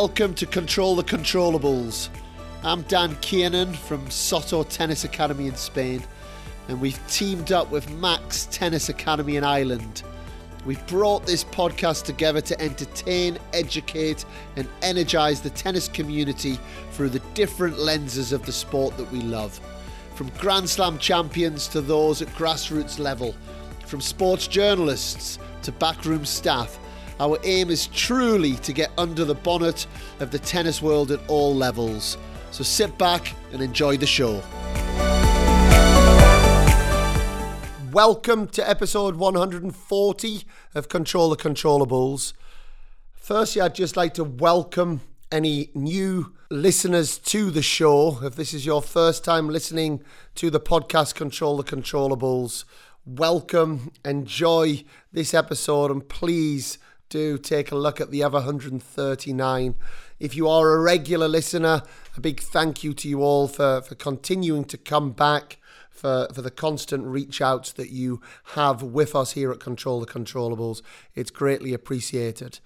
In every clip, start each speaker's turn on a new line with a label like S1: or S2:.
S1: Welcome to Control the Controllables. I'm Dan Kiernan from Soto Tennis Academy in Spain, and we've teamed up with Max Tennis Academy in Ireland. We've brought this podcast together to entertain, educate, and energize the tennis community through the different lenses of the sport that we love. From Grand Slam champions to those at grassroots level, from sports journalists to backroom staff our aim is truly to get under the bonnet of the tennis world at all levels. So sit back and enjoy the show. Welcome to episode 140 of Control the Controllables. Firstly, I'd just like to welcome any new listeners to the show. If this is your first time listening to the podcast Control the Controllables, welcome, enjoy this episode, and please do take a look at the other 139. If you are a regular listener, a big thank you to you all for, for continuing to come back, for, for the constant reach outs that you have with us here at Control the Controllables. It's greatly appreciated.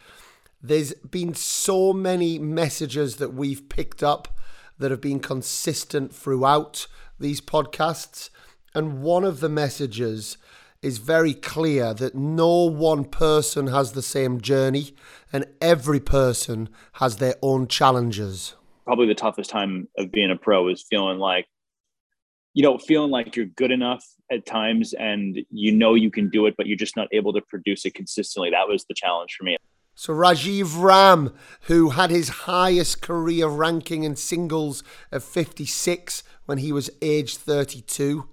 S1: There's been so many messages that we've picked up that have been consistent throughout these podcasts. And one of the messages is very clear that no one person has the same journey and every person has their own challenges.
S2: Probably the toughest time of being a pro is feeling like, you know, feeling like you're good enough at times and you know you can do it, but you're just not able to produce it consistently. That was the challenge for me.
S1: So Rajeev Ram, who had his highest career ranking in singles of 56 when he was age 32,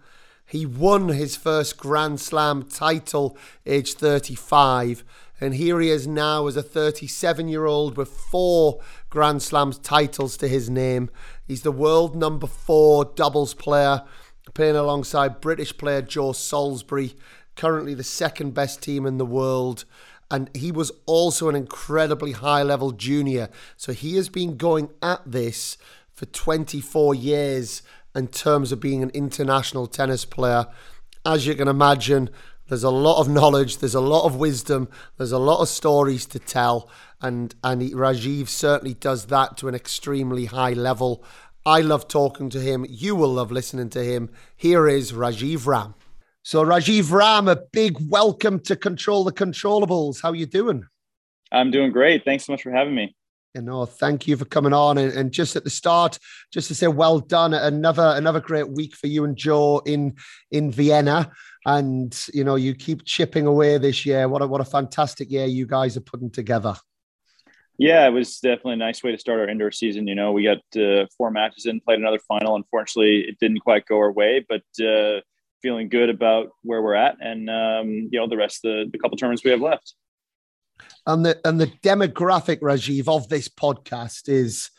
S1: he won his first Grand Slam title aged 35. And here he is now as a 37 year old with four Grand Slams titles to his name. He's the world number four doubles player, playing alongside British player Joe Salisbury, currently the second best team in the world. And he was also an incredibly high level junior. So he has been going at this for 24 years in terms of being an international tennis player. As you can imagine, there's a lot of knowledge, there's a lot of wisdom, there's a lot of stories to tell, and and Rajeev certainly does that to an extremely high level. I love talking to him. You will love listening to him. Here is Rajeev Ram. So Rajeev Ram, a big welcome to Control the Controllables. How are you doing?
S2: I'm doing great. Thanks so much for having me
S1: you know thank you for coming on and, and, just at the start just to say well done. Another another great week for you and joe in in vienna. And you know you keep chipping away this year. What a what a fantastic year you guys are putting together.
S2: Yeah it was definitely a nice way to start our indoor season. You know we got uh, four matches in played another final. Unfortunately it didn't quite go our way but uh, feeling good about where we're at and um, you know the rest of the, the couple tournaments we have left
S1: and the and the demographic Rajeev of this podcast is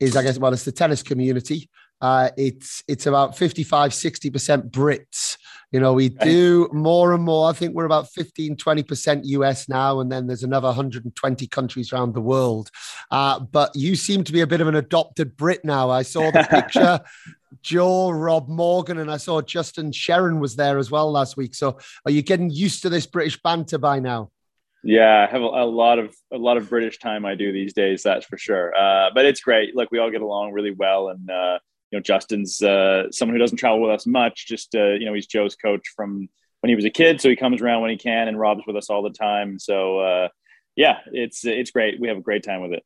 S1: is I guess well it's the tennis community. Uh, it's it's about 55 60% Brits. You know, we do more and more. I think we're about 15 20% US now and then there's another 120 countries around the world. Uh, but you seem to be a bit of an adopted Brit now. I saw the picture Joe, Rob Morgan, and I saw Justin Sherring was there as well last week. So are you getting used to this British banter by now?
S2: Yeah, I have a, a, lot of a lot of British time I do these days. That's for sure. Uh, but it's great. Look, we all get along really well, and uh, you know, Justin's uh, someone who doesn't travel with us much. Just uh, you know, he's Joe's coach from when he was a kid, so he comes around when he can, and Rob's with us all the time. So uh, yeah, it's it's great. We have a great time with it.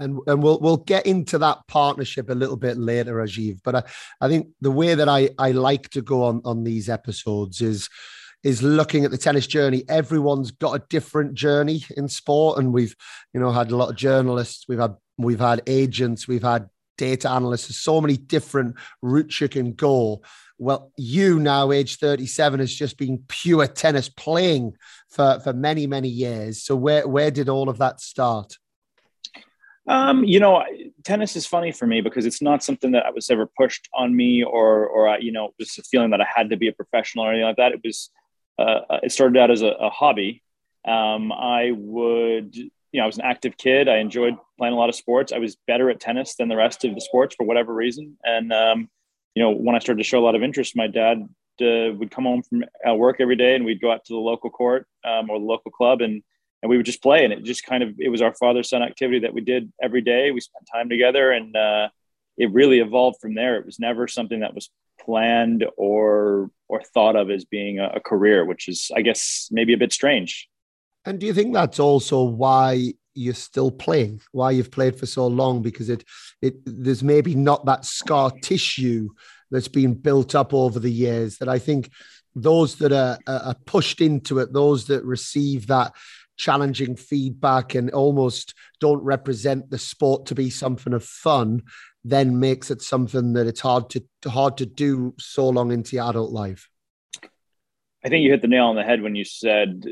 S1: And, and we'll we'll get into that partnership a little bit later, Rajeev. But I, I think the way that I, I like to go on on these episodes is is looking at the tennis journey. Everyone's got a different journey in sport, and we've you know had a lot of journalists, we've had we've had agents, we've had data analysts. There's so many different routes you can go. Well, you now, age 37, has just been pure tennis playing for, for many, many years. So where, where did all of that start?
S2: Um, you know, tennis is funny for me because it's not something that was ever pushed on me or, or, you know, just a feeling that I had to be a professional or anything like that. It was, uh, it started out as a, a hobby. Um, I would, you know, I was an active kid. I enjoyed playing a lot of sports. I was better at tennis than the rest of the sports for whatever reason. And, um, you know, when I started to show a lot of interest, my dad uh, would come home from uh, work every day and we'd go out to the local court um, or the local club and and we would just play. And it just kind of, it was our father son activity that we did every day. We spent time together and, uh, it really evolved from there. It was never something that was planned or, or thought of as being a, a career, which is, I guess, maybe a bit strange.
S1: And do you think that's also why you're still playing, why you've played for so long, because it it there's maybe not that scar tissue that's been built up over the years that I think those that are, are pushed into it, those that receive that challenging feedback and almost don't represent the sport to be something of fun, then makes it something that it's hard to hard to do so long into your adult life.
S2: I think you hit the nail on the head when you said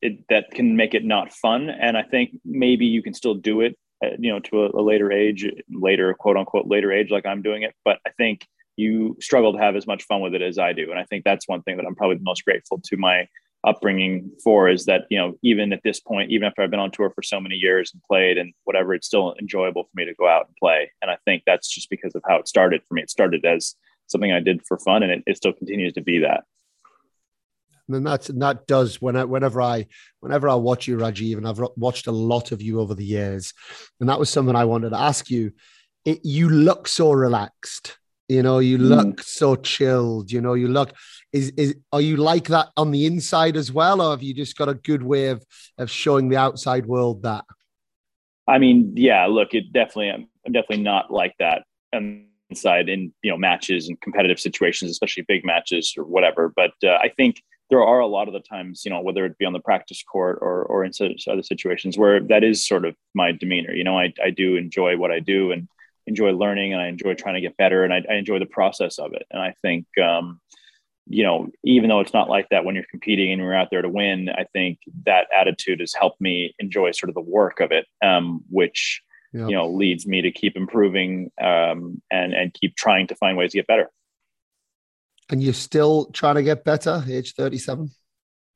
S2: it, that can make it not fun. And I think maybe you can still do it, uh, you know, to a, a, later age, later quote unquote later age, like I'm doing it. But I think you struggle to have as much fun with it as I do, and I think that's one thing that I'm probably the most grateful to my upbringing for is that you know even at this point even after i've been on tour for so many years and played and whatever it's still enjoyable for me to go out and play. And i think that's just because of how it started for me. It started as something i did for fun and it, it still continues to be that.
S1: And that's that does. When I, whenever I whenever I watch you, Rajeev, and I've watched a lot of you over the years, and that was something I wanted to ask you. It, you look so relaxed, you know. You mm. look mm. so chilled, you know. You look is is are you like that on the inside as well, or have you just got a good way of of showing the outside world that?
S2: I mean, yeah. Look, it definitely I'm, I'm definitely not like that inside in you know matches and competitive situations, especially big matches or whatever. But uh, I think there are a lot of the times, you know, whether it be on the practice court or or in such other situations where that is sort of my demeanor. You know, I I do enjoy what I do and enjoy learning and I enjoy trying to get better and I, I enjoy the process of it. And I think, um, you know, even though it's not like that when you're competing and you're out there to win, I think that attitude has helped me enjoy sort of the work of it, um, which you know leads me to keep improving um, and and keep trying to find ways to get better.
S1: And you're still trying to get better, age 37?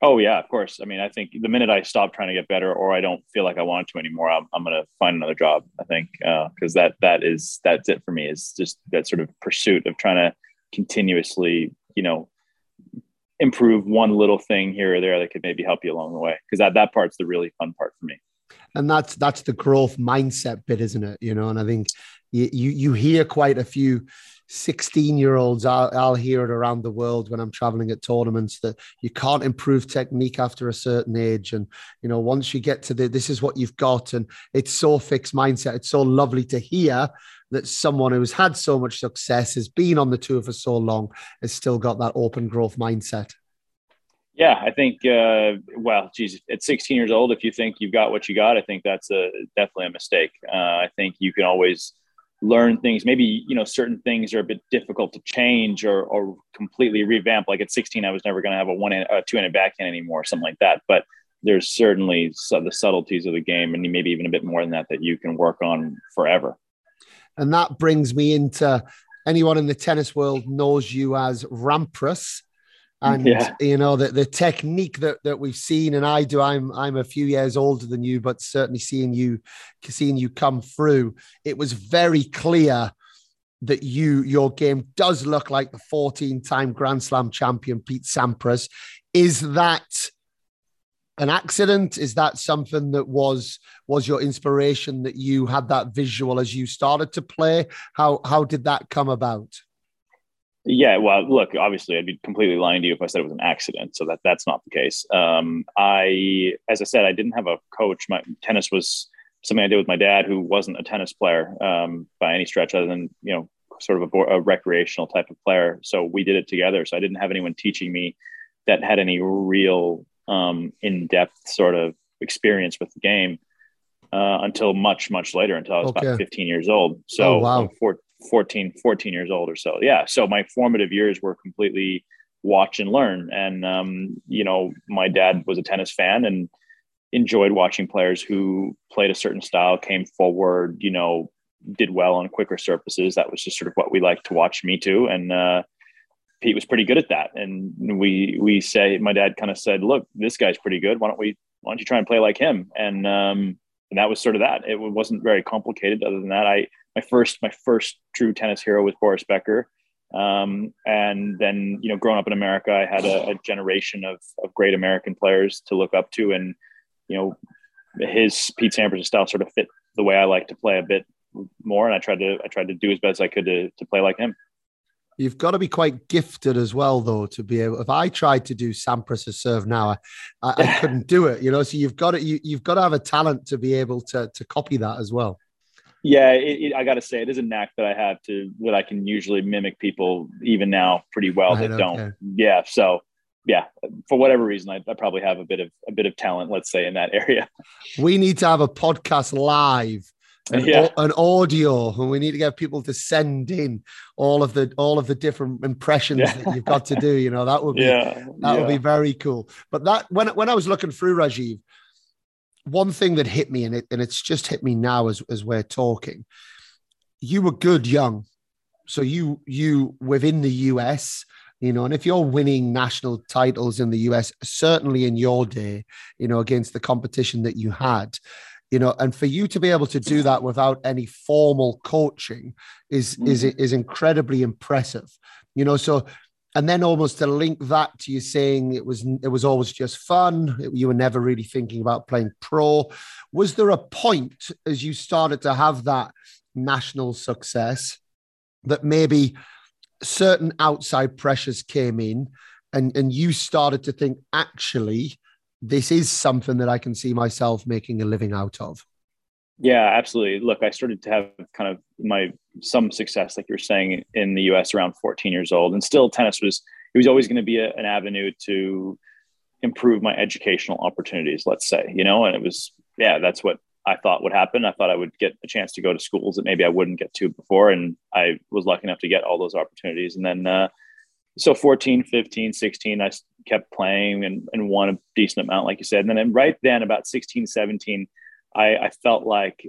S2: Oh yeah, of course. I mean, I think the minute I stop trying to get better, or I don't feel like I want to anymore, I'm, I'm going to find another job. I think because uh, that that is that's it for me. Is just that sort of pursuit of trying to continuously, you know, improve one little thing here or there that could maybe help you along the way. Because that that part's the really fun part for me.
S1: And that's that's the growth mindset bit, isn't it? You know, and I think you you, you hear quite a few 16 year olds, I'll, I'll, hear it around the world when I'm traveling at tournaments that you can't improve technique after a certain age. And, you know, once you get to the, this is what you've got. And it's so fixed mindset. It's so lovely to hear that someone who's had so much success, has been on the tour for so long, has still got that open growth mindset.
S2: Yeah, I think, uh, well, geez, at 16 years old, if you think you've got what you got, I think that's a, definitely a mistake. Uh, I think you can always, learn things. Maybe you know certain things are a bit difficult to change or, or completely revamp. Like at 16 i was never going to have a one in a two-handed backhand anymore something like that. But there's certainly the subtleties of the game and maybe even a bit more than that that you can work on forever.
S1: And that brings me into anyone in the tennis world knows you as Rampras and yeah. you know the, the technique that, that we've seen and i do i'm i'm a few years older than you but certainly seeing you seeing you come through it was very clear that you your game does look like the 14 time grand slam champion pete sampras. Is that an accident? Is that something that was was your inspiration that you had that visual as you started to play? How how did that come about
S2: yeah, well, look, obviously, I'd be completely lying to you if I said it was an accident. So that that's not the case. Um, I, as I said, I didn't have a coach. My tennis was something I did with my dad, who wasn't a tennis player um, by any stretch, other than you know, sort of a, a, recreational type of player. So we did it together. So I didn't have anyone teaching me that had any real um, in-depth sort of experience with the game uh, until much, much later, until I was okay. about 15 years old. So oh, wow. 14, 14 years old or so. Yeah. So my formative years were completely watch and learn. And, um, you know, my dad was a tennis fan and enjoyed watching players who played a certain style, came forward, you know, did well on quicker surfaces. That was just sort of what we liked to watch me too. And, uh, Pete was pretty good at that. And we, we say, my dad kind of said, look, this guy's pretty good. Why don't we, why don't you try and play like him? And, um, and that was sort of that. It wasn't very complicated. Other than that, I my first my first true tennis hero was Boris Becker. Um, and then you know, growing up in America, I had a, a generation of of great American players to look up to, and you know, his Pete Sampras style sort of fit the way I like to play a bit more, and I tried to I tried to do as best I could to to play like him.
S1: You've got to be quite gifted as well, though, to be able. If I tried to do Sampras' serve now, I, I, I couldn't do it. You know, so you've got to you, you've got to have a talent to be able to to copy that as well.
S2: Yeah, it, it, I got to say, it is a knack that I have to that I can usually mimic people even now pretty well that don't. Yeah, so yeah, for whatever reason, I, I, probably have a bit of a bit of talent, let's say, in that area.
S1: We need to have a podcast live an, yeah. an audio and we need to get people to send in all of the all of the different impressions yeah. that you've got to do you know that would be yeah. that would be very cool but that when when i was looking through rajeev one thing that hit me and it and it's just hit me now as as we're talking you were good young so you you within the us you know and if you're winning national titles in the us certainly in your day you know against the competition that you had you know and for you to be able to do that without any formal coaching is mm. is is incredibly impressive you know so and then almost to link that to you saying it was it was always just fun you were never really thinking about playing pro was there a point as you started to have that national success that maybe certain outside pressures came in and and you started to think actually this is something that I can see myself making a living out of.
S2: Yeah, absolutely. Look, I started to have kind of my some success, like you're saying, in the U.S. around 14 years old, and still tennis was it was always going to be a, an avenue to improve my educational opportunities. Let's say, you know, and it was yeah, that's what I thought would happen. I thought I would get a chance to go to schools that maybe I wouldn't get to before, and I was lucky enough to get all those opportunities. And then uh, so 14 15 16 i kept playing and, and won a decent amount like you said and then right then about 16 17 i, I felt like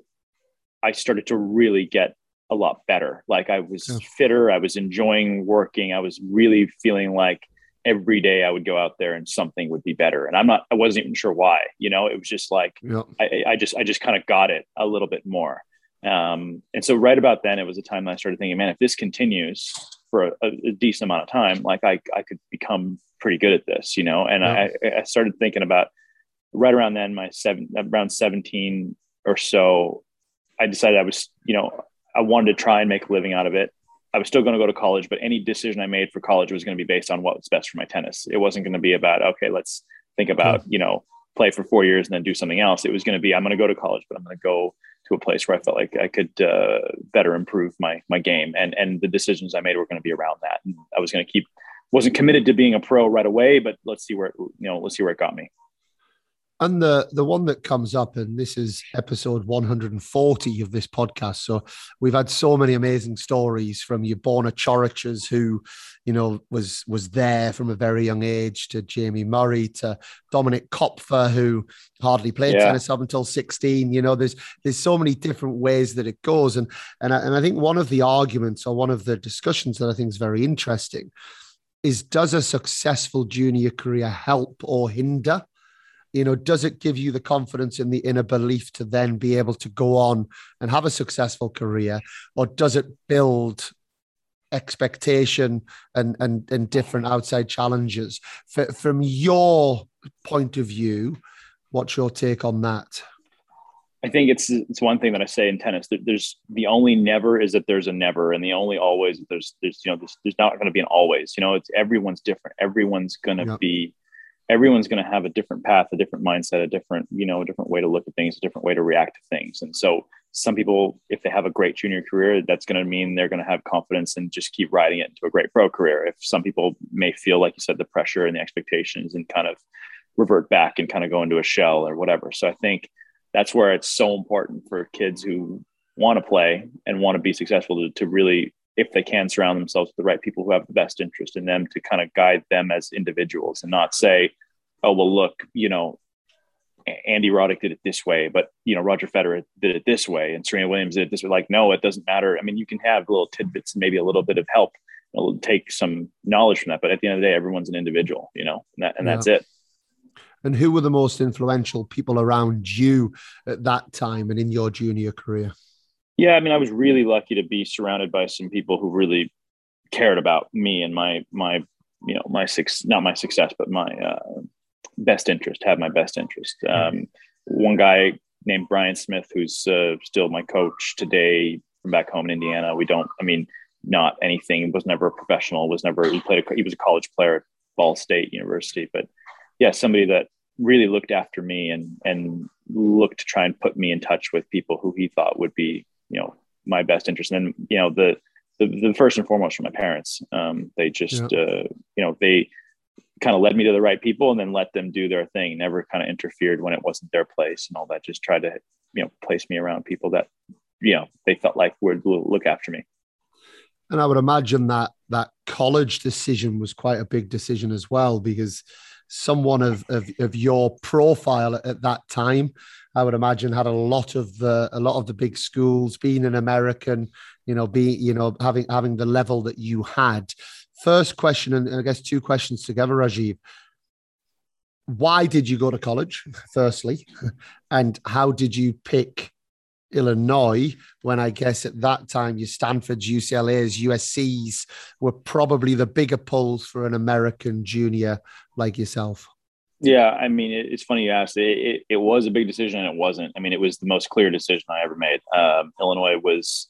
S2: i started to really get a lot better like i was yeah. fitter i was enjoying working i was really feeling like every day i would go out there and something would be better and i'm not i wasn't even sure why you know it was just like yeah. I, I just i just kind of got it a little bit more um, and so right about then it was a time i started thinking man if this continues for a, a, decent amount of time, like I, I could become pretty good at this, you know? And yeah. I, I started thinking about right around then, my seven, around 17 or so, I decided I was, you know, I wanted to try and make a living out of it. I was still going to go to college, but any decision I made for college was going to be based on what was best for my tennis. It wasn't going to be about, okay, let's think about, you know, play for four years and then do something else. It was going to be, I'm going to go to college, but I'm going to go to a place where I felt like I could uh, better improve my my game, and and the decisions I made were going to be around that. And I was going to keep wasn't committed to being a pro right away, but let's see where you know let's see where it got me.
S1: And the the one that comes up, and this is episode 140 of this podcast. So we've had so many amazing stories from your Borna Coricas, who, you know, was was there from a very young age, to Jamie Murray, to Dominik Koepfer, who hardly played yeah. tennis up until 16. You know, there's there's so many different ways that it goes, and and I, and I think one of the arguments or one of the discussions that I think is very interesting is does a successful junior career help or hinder? You know does it give you the confidence in the inner belief to then be able to go on and have a successful career or does it build expectation and and, and different outside challenges For, from your point of view what's your take on that
S2: I think it's it's one thing that I say in tennis. There's the only never is that there's a never, and the only always there's there's you know there's, there's not going to be an always. You know, it's everyone's different. Everyone's going to yep. be everyone's going to have a different path, a different mindset, a different, you know, a different way to look at things, a different way to react to things. And so some people, if they have a great junior career, that's going to mean they're going to have confidence and just keep riding it into a great pro career. If some people may feel, like you said, the pressure and the expectations and kind of revert back and kind of go into a shell or whatever. So I think that's where it's so important for kids who want to play and want to be successful to, to really if they can surround themselves with the right people who have the best interest in them to kind of guide them as individuals and not say, oh, well, look, you know, Andy Roddick did it this way, but you know, Roger Federer did it this way and Serena Williams did it this way. Like, no, it doesn't matter. I mean, you can have little tidbits and maybe a little bit of help. It'll take some knowledge from that. But at the end of the day, everyone's an individual, you know, and, that, and yeah. that's it.
S1: And who were the most influential people around you at that time and in your junior career?
S2: Yeah, I mean, I was really lucky to be surrounded by some people who really cared about me and my my you know my six not my success but my uh, best interest have my best interest mm-hmm. um, one guy named Brian Smith, who's uh, still my coach today from back home in Indiana. We don't, I mean, not anything. Was never a professional. Was never. He played. A, he was a college player at Ball State University. But yeah, somebody that really looked after me and and looked to try and put me in touch with people who he thought would be you know my best interest. And then you know the the, the first and foremost for my parents. Um, they just yeah. uh, you know they kind of led me to the right people and then let them do their thing. Never kind of interfered when it wasn't their place and all that. Just tried to you know place me around people that you know they felt like would look after me.
S1: And I would imagine that that college decision was quite a big decision as well, because someone of, of, of your profile at, at, that time, I would imagine had a lot of the a lot of the big schools, being an American, you know, be you know having having the level that you had. First question, and I guess two questions together, Rajeev. Why did you go to college? Firstly, and how did you pick Illinois, when I guess at that time your Stanfords, UCLA's, USC's were probably the bigger pulls for an American junior like yourself.
S2: Yeah, I mean, it, it's funny you asked. It, it, it, was a big decision, and it wasn't. I mean, it was the most clear decision I ever made. Um, Illinois was,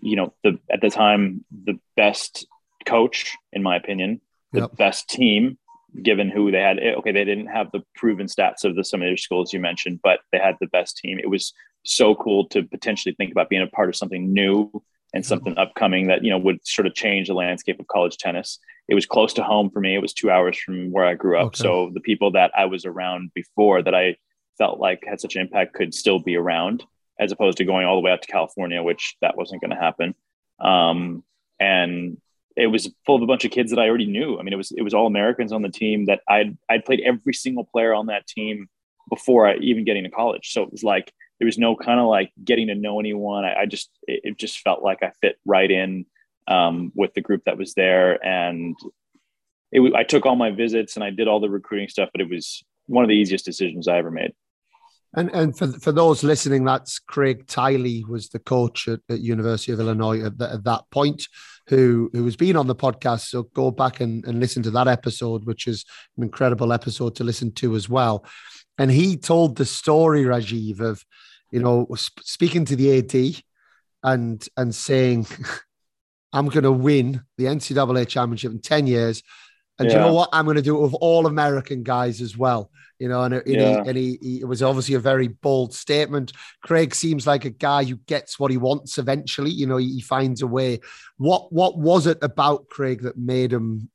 S2: you know, the at the time the best coach, in my opinion, the yep. best team, given who they had. Okay, they didn't have the proven stats of the some of the schools you mentioned, but they had the best team. It was so cool to potentially think about being a part of something new and something upcoming that you know would sort of change the landscape of college tennis. It was close to home for me. It was two hours from where I grew up. Okay. So the people that I was around before that I felt like had such an impact could still be around, as opposed to going all the way out to California, which that wasn't going to happen. Um, and it was full of a bunch of kids that I already knew. I mean, it was it was all Americans on the team that I'd I'd played every single player on that team before I even getting to college. So it was like there was no kind of like getting to know anyone. I, I just it, it, just felt like I fit right in um, with the group that was there, and it, I took all my visits and I did all the recruiting stuff. But it was one of the easiest decisions I ever made.
S1: And and for for those listening, that's Craig Tiley was the coach at, at University of Illinois at, the, at, that point, who who has been on the podcast. So go back and, and listen to that episode, which is an incredible episode to listen to as well. And he told the story, Rajeev, of you know, speaking to the AD and and saying, "I'm going to win the NCAA championship in ten years." And yeah. you know what? I'm going to do it with all American guys as well. You know, and, and, yeah. he, and he, he, it was obviously a very bold statement. Craig seems like a guy who gets what he wants eventually. You know, he, he finds a way. What what was it about Craig that made him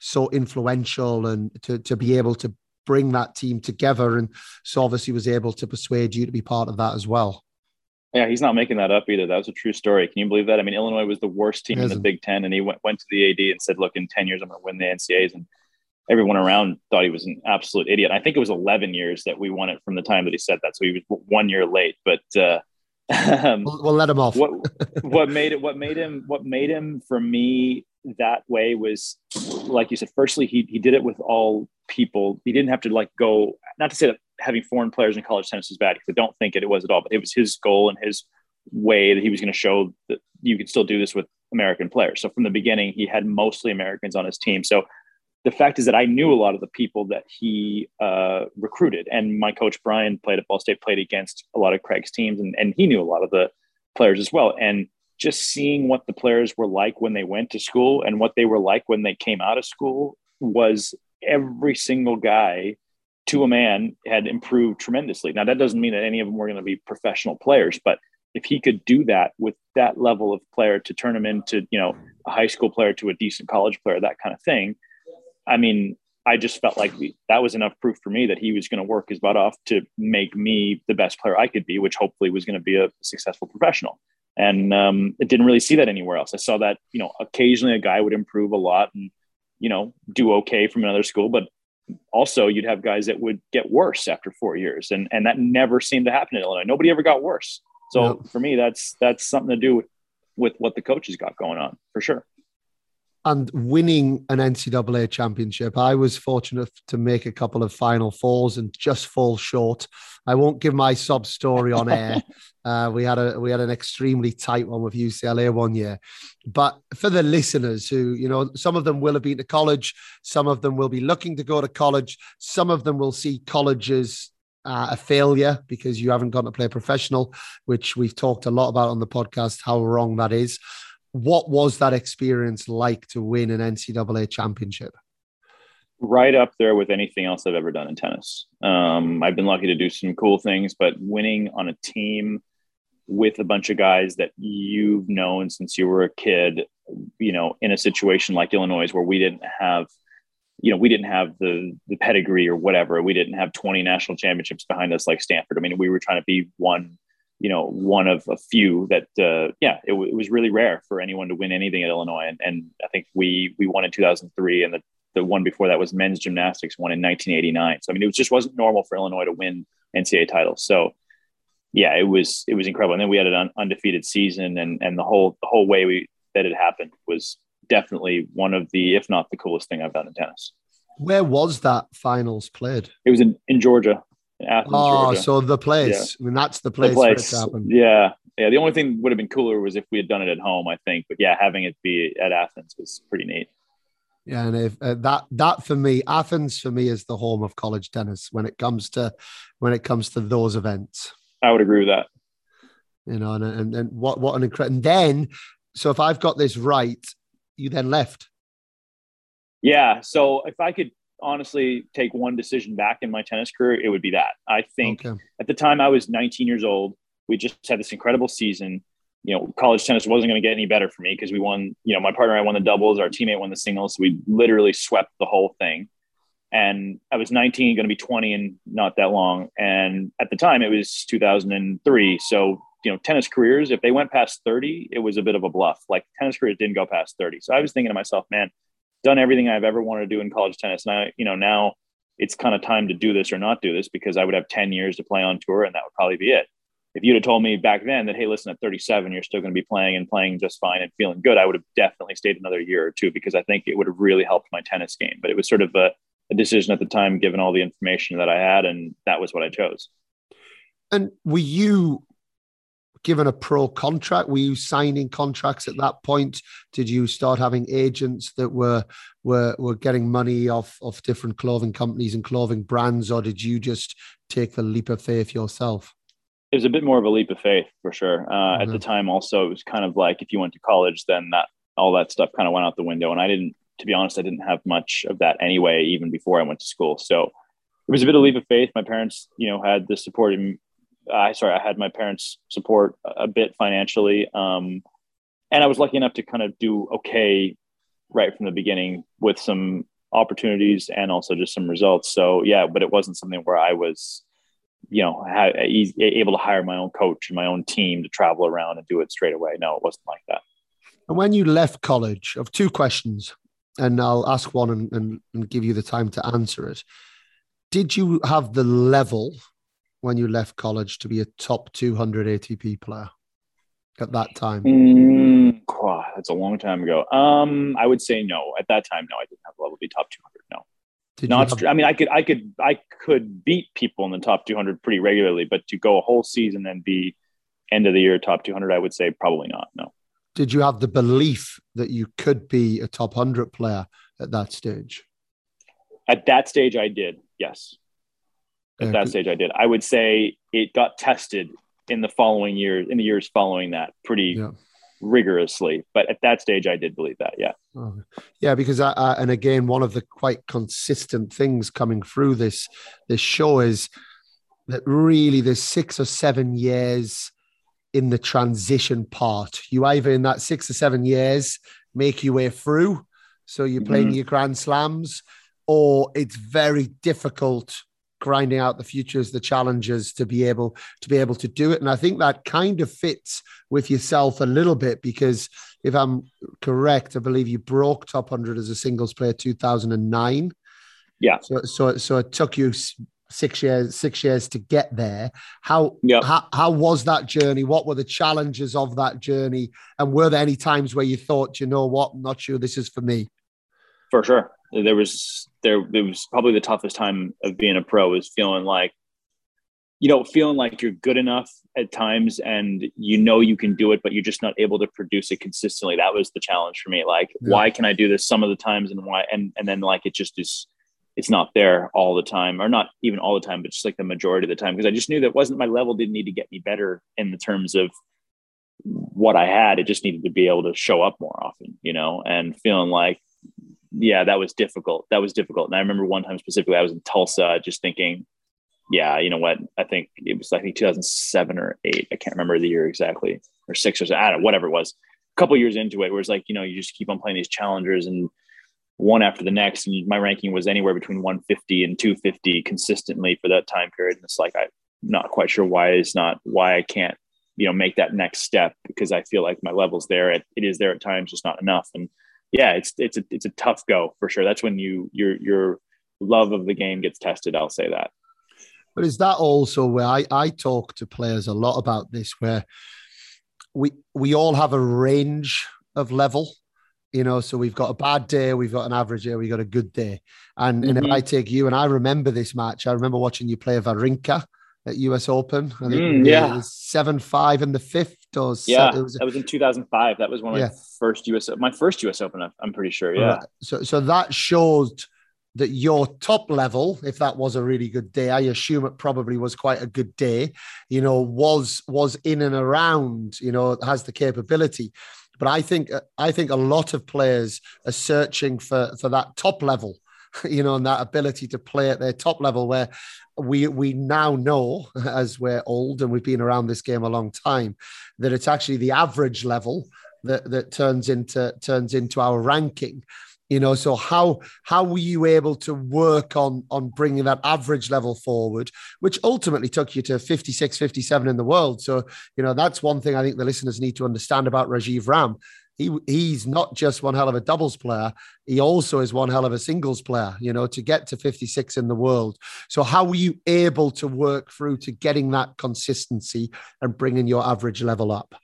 S1: so influential and to to be able to bring that team together. And so obviously was able to persuade you to be part of that as well.
S2: Yeah, he's not making that up either. That was a true story. Can you believe that? I mean, Illinois was the worst team in the Big Ten, and he went, went to the AD and said, "Look, in ten years, I'm going to win the NCAAs." And everyone around thought he was an absolute idiot. I think it was 11 years that we won it from the time that he said that, so he was one year late. But uh,
S1: um, we'll, we'll, let him off.
S2: what, what made it? What made him? What made him for me that way was, like you said. Firstly, he he did it with all people. He didn't have to like go. Not to say that having foreign players in college tennis is bad because I don't think it, it was at all. But it was his goal and his way that he was going to show that you can still do this with American players. So from the beginning, he had mostly Americans on his team. So the fact is that I knew a lot of the people that he uh, recruited, and my coach Brian played at Ball State, played against a lot of Craig's teams, and, and he knew a lot of the players as well. And just seeing what the players were like when they went to school and what they were like when they came out of school was every single guy to a man had improved tremendously. Now, that doesn't mean that any of them were going to be professional players, but if he could do that with that level of player to turn him into, you know, a high school player to a decent college player, that kind of thing. I mean, I just felt like that was enough proof for me that he was going to work his butt off to make me the best player I could be, which hopefully was going to be a successful professional. And um, it didn't really see that anywhere else. I saw that, you know, occasionally a guy would improve a lot and you know, do okay from another school, but also you'd have guys that would get worse after four years. And, and that never seemed to happen in Illinois. Nobody ever got worse. So for me, that's, that's something to do with, with what the coaches got going on for sure
S1: and winning an NCAA championship. I was fortunate to make a couple of Final Fours and just fall short. I won't give my sob story on air. uh, we had a we had an extremely tight one with UCLA one year, but for the listeners who you know, some of them will have been to college, some of them will be looking to go to college, some of them will see colleges uh, a failure because you haven't gone to play professional, which we've talked a lot about on the podcast, how wrong that is. What was that experience like to win an NCAA championship?
S2: Right up there with anything else I've ever done in tennis. Um, I've been lucky to do some cool things, but winning on a team with a bunch of guys that you've known since you were a kid, you know, in a situation like Illinois where we didn't have you know, we didn't have the the pedigree or whatever. We didn't have 20 national championships behind us like Stanford. I mean, we were trying to be one, you know, one of a few that, uh, yeah, it, w- it was really rare for anyone to win anything at Illinois. And, and I think we we won in 2003, and the the one before that was men's gymnastics, won in 1989. So I mean, it was, just wasn't normal for Illinois to win NCAA titles. So yeah, it was it was incredible. And then we had an un- undefeated season, and and the whole the whole way we that it happened was definitely one of the, if not the coolest thing I've done in tennis.
S1: Where was that finals played?
S2: It was in, in Georgia,
S1: Athens, oh, Georgia. so the place. Yeah. I mean, that's the place, the place.
S2: it Yeah. Yeah. The only thing would have been cooler was if we had done it at home, I think. But yeah, having it be at Athens was pretty neat.
S1: Yeah, and if uh, that that for me, Athens for me is the home of college tennis when it comes to when it comes to those events.
S2: I would agree with that.
S1: You know, and and, and what what an incredible. And then, so if I've got this right, you then left.
S2: Yeah. So if I could honestly take one decision back in my tennis career, it would be that. I think okay. at the time I was 19 years old, we just had this incredible season. You know, college tennis wasn't going to get any better for me because we won, you know, my partner and I won the doubles, our teammate won the singles. So we literally swept the whole thing. And I was 19, going to be 20 and not that long. And at the time it was 2003. So you know, tennis careers, if they went past 30, it was a bit of a bluff. Like tennis careers didn't go past 30. So I was thinking to myself, man, done everything I've ever wanted to do in college tennis. And I, you know, now it's kind of time to do this or not do this because I would have 10 years to play on tour and that would probably be it. If you'd have told me back then that, hey, listen, at 37, you're still going to be playing and playing just fine and feeling good, I would have definitely stayed another year or two because I think it would have really helped my tennis game. But it was sort of a, a decision at the time, given all the information that I had, and that was what I chose.
S1: And were you given a pro contract? Were you signing contracts at that point? Did you start having agents that were were were getting money off of different clothing companies and clothing brands, or did you just take the leap of faith yourself?
S2: It was a bit more of a leap of faith for sure. Uh, mm-hmm. At the mm-hmm. time, also, it was kind of like if you went to college, then that all that stuff kind of went out the window. And I didn't, to be honest, I didn't have much of that anyway, even before I went to school. So it was a bit of a leap of faith. My parents, you know, had the support I sorry, I had my parents' support a bit financially, um, and I was lucky enough to kind of do okay right from the beginning with some opportunities and also just some results. So yeah, but it wasn't something where I was, you know, able to hire my own coach and my own team to travel around and do it straight away. No, it wasn't like that.
S1: And when you left college, of two questions, and I'll ask one and, and, and give you the time to answer it. Did you have the level when you left college to be a top 200 ATP player at that time?
S2: Mm, oh, that's a long time ago. Um, I would say no. At that time, no, I didn't have a level to be top 200. No. Did Not, have- I mean, I could, I could, I could beat people in the top 200 pretty regularly, but to go a whole season and be end of the year top 200, I would say probably not. No.
S1: Did you have the belief that you could be a top 100 player at that stage?
S2: At that stage, I did. Yes at that stage I did. I would say it got tested in the following years, in the years following that, pretty yeah. rigorously. But at that stage, I did believe that. Yeah.
S1: Oh, yeah, because I, I, and again, one of the quite consistent things coming through this this show is that really there's six or seven years in the transition part. You either in that six or seven years make your way through, so you're playing mm-hmm. your grand slams, or it's very difficult grinding out the futures, the challenges to be able to be able to do it. And I think that kind of fits with yourself a little bit because if I'm correct, I believe you broke top hundred as a singles player 2009.
S2: Yeah.
S1: So so so it took you six years six years to get there. How yeah. how how was that journey? What were the challenges of that journey? And were there any times where you thought, you know what, I'm not sure this is for me?
S2: For sure there was there it was probably the toughest time of being a pro was feeling like you know feeling like you're good enough at times and you know you can do it but you're just not able to produce it consistently that was the challenge for me like yeah. why can i do this some of the times and why and and then like it just is it's not there all the time, or not even all the time, but just like the majority of the time, because I just knew that wasn't my level. Didn't need to get me better in the terms of what I had. It just needed to be able to show up more often, you know, and feeling like, yeah, that was difficult. That was difficult. And I remember one time specifically, I was in Tulsa, just thinking, yeah, you know what? I think it was I think 2007 or eight. I can't remember the year exactly, or six or seven, I don't know, whatever it was. A couple years into it, where it's like you know you just keep on playing these challengers and one after the next, and my ranking was anywhere between 150 and 250 consistently for that time period. And it's like I'm not quite sure why it's not why I can't you know make that next step because I feel like my level's there. It, it is there at times, just not enough. And yeah, it's it's a it's a tough go for sure. That's when you your your love of the game gets tested. I'll say that.
S1: But is that also where I, I talk to players a lot about this, where we we all have a range of level, you know. So we've got a bad day, we've got an average day, we've got a good day. And, mm-hmm. and if mm-hmm. I take you and I remember this match, I remember watching you play Wawrinka at US Open. I think
S2: mm, yeah,
S1: seven five in the fifth. Or
S2: yeah, was, that was in 2005. That was one of yeah. my first US, my first US Open. I'm pretty sure. Yeah. Right.
S1: So so that showed that your top level, if that was a really good day, I assume it probably was quite a good day, you know, was was in and around, you know, has the capability. But I think I think a lot of players are searching for for that top level, you know, and that ability to play at their top level where we we now know as we're old and we've been around this game a long time that it's actually the average level that that turns into turns into our ranking you know? So how how were you able to work on on bringing that average level forward which ultimately took you to 56 57 in the world? So you know that's one thing i think the listeners need to understand about rajeev ram he he's not just one hell of a doubles player he also is one hell of a singles player you know to get to 56 in the world. So how were you able to work through to getting that consistency and bringing your average level up?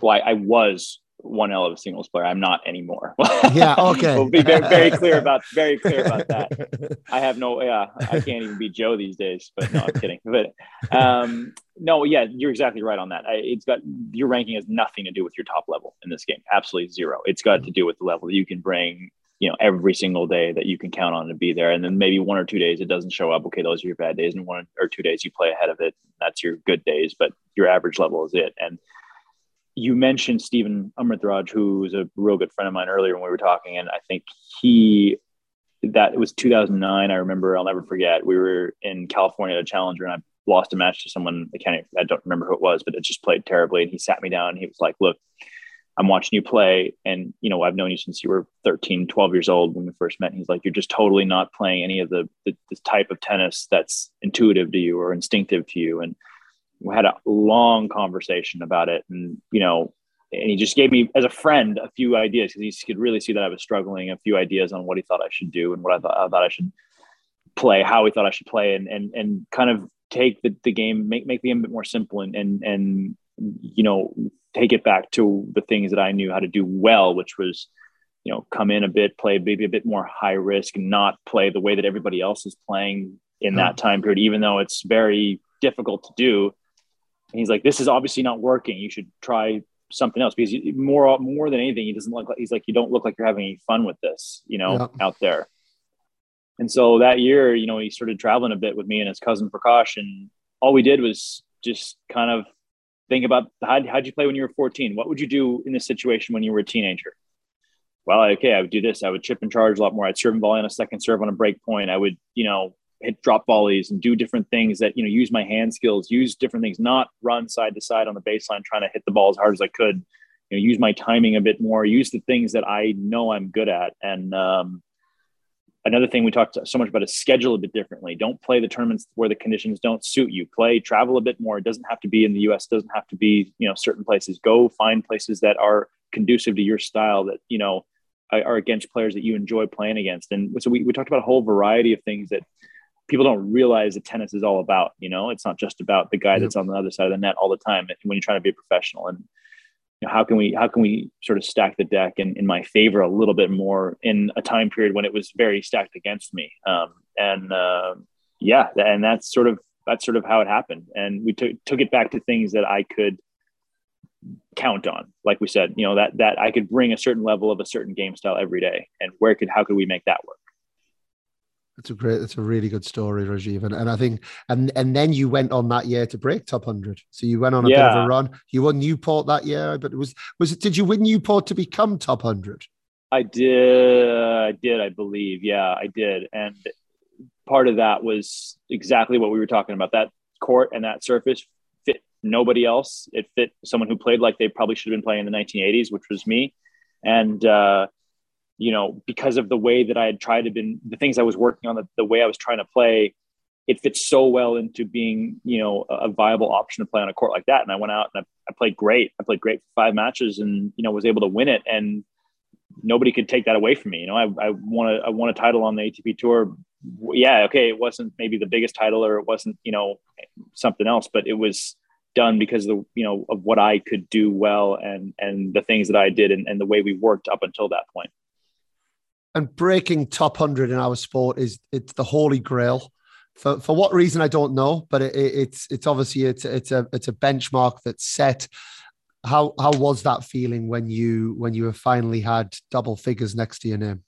S2: Well i, I was one L of a singles player. I'm not anymore.
S1: yeah. Okay.
S2: we'll be very, very clear about very clear about that. I have no. Yeah. I can't even be Joe these days. But no, I'm kidding. But um, no. Yeah, you're exactly right on that. I, it's got your ranking has nothing to do with your top level in this game. Absolutely zero. It's got to do with the level that you can bring. You know, every single day that you can count on to be there, and then maybe one or two days it doesn't show up. Okay, those are your bad days, and one or two days you play ahead of it. That's your good days, but your average level is it. And you mentioned Stephen Amritraj, who was a real good friend of mine earlier when we were talking, and I think he that it was 2009. I remember, I'll never forget. We were in California at a challenger, and I lost a match to someone. I can't, I don't remember who it was, but it just played terribly. And he sat me down. And he was like, "Look, I'm watching you play, and you know, I've known you since you were 13, 12 years old when we first met. And he's like, you're just totally not playing any of the, the the type of tennis that's intuitive to you or instinctive to you, and we had a long conversation about it. And you know and he just gave me as a friend a few ideas because he could really see that i was struggling a few ideas on what he thought i should do and what i thought, I thought i should play how he thought i should play and and, and kind of take the, the game make, make the game a bit more simple and and and you know take it back to the things that i knew how to do well which was you know come in a bit play maybe a bit more high risk and not play the way that everybody else is playing in that time period even though it's very difficult to do and he's like, this is obviously not working. You should try something else because more more than anything, he doesn't look like he's like, you don't look like you're having any fun with this, you know, yeah. out there. And so that year, you know, he started traveling a bit with me and his cousin Prakash, and all we did was just kind of think about how how'd you play when you were 14? What would you do in this situation when you were a teenager? Well, okay, I would do this. I would chip and charge a lot more. I'd serve and volley on a second serve on a break point. I would, you know, hit drop volleys and do different things that you know use my hand skills use different things not run side to side on the baseline trying to hit the ball as hard as i could. You know use my timing a bit more use the things that i know i'm good at. And um, another thing we talked so much about is schedule a bit differently. Don't play the tournaments where the conditions don't suit you. Play travel a bit more. It doesn't have to be in the us doesn't have to be you know certain places. Go find places that are conducive to your style that you know are against players that you enjoy playing against. And so we, we talked about a whole variety of things that people don't realize that tennis is all about. You know, it's not just about the guy that's on the other side of the net all the time when you're trying to be a professional. And you know, how can we how can we sort of stack the deck in, in my favor a little bit more in a time period when it was very stacked against me? Um, and uh, yeah, and that's sort of that's sort of how it happened. And we took took it back to things that I could count on like we said you know that that i could bring a certain level of a certain game style every day and where could how could we make that work
S1: It's a great, it's a really good story, Rajeev. And, and I think, and and then you went on that year to break top hundred. So you went on a yeah. bit of a run. You won Newport that year, but it was was it? Did you win Newport to become top hundred?
S2: I did. I did. I believe. Yeah, I did. And part of that was exactly what we were talking about. That court and that surface fit nobody else. It fit someone who played like they probably should have been playing in the 1980s, which was me. And uh, you know, because of the way that I had tried to been the things I was working on, the, the way I was trying to play, it fits so well into being, you know, a viable option to play on a court like that. And I went out and I, I played great. I played great for five matches and, you know, was able to win it. And nobody could take that away from me. You know, I, I won a, I won a title on the ATP tour. Yeah. Okay. It wasn't maybe the biggest title or it wasn't, you know, something else, but it was done because of the, you know, of what I could do well and, and the things that I did and, and the way we worked up until that point
S1: and breaking top 100 in our sport is it's the holy grail for, for what reason I don't know, but it, it's it's obviously it's it's a it's a benchmark that's set. How how was that feeling when you when you have finally had double figures next to your name?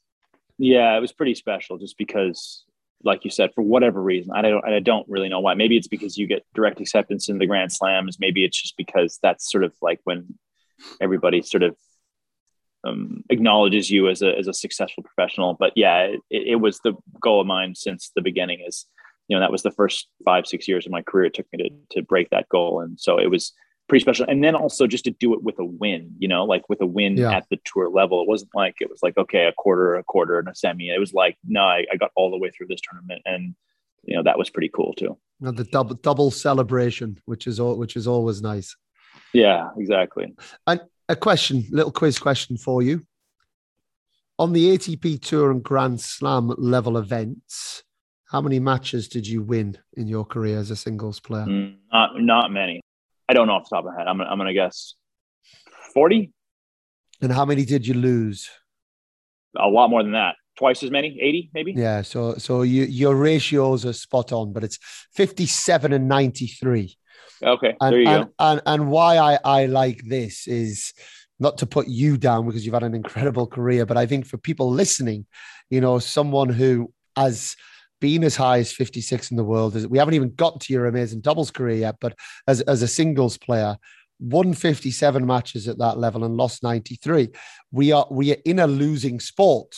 S2: Yeah, it was pretty special, just because, like you said, for whatever reason, I don't I don't really know why. Maybe it's because you get direct acceptance in the Grand Slams. Maybe it's just because that's sort of like when everybody sort of um, acknowledges you as a as a successful professional. But yeah, it, it, was the goal of mine since the beginning. Is you know that was the first five six years of my career. It took me to to break that goal, and so it was pretty special. And then also just to do it with a win, you know, like with a win yeah. at the tour level. It wasn't like it was like okay, a quarter, a quarter, and a semi. It was like no, I, I got all the way through this tournament, and you know that was pretty cool too.
S1: And the double double celebration, which is all, which is always nice.
S2: Yeah, exactly.
S1: And a question, little quiz question for you. On the ATP Tour and Grand Slam level events, how many matches did you win in your career as a singles player? Mm,
S2: not, not many. I don't know off the top of my head. I'm, I'm going to guess 40.
S1: And how many did you lose?
S2: A lot more than that. Twice as many, 80 maybe?
S1: Yeah. So, so you, your ratios are spot on, but it's 57 and 93.
S2: Okay,
S1: and,
S2: there you
S1: and,
S2: go.
S1: And, and why I, I like this is not to put you down because you've had an incredible career, but I think for people listening, you know, someone who has been as high as 56 in the world, we haven't even got to your amazing doubles career yet, but as, as a singles player, won 57 matches at that level and lost 93. We are we are in a losing sport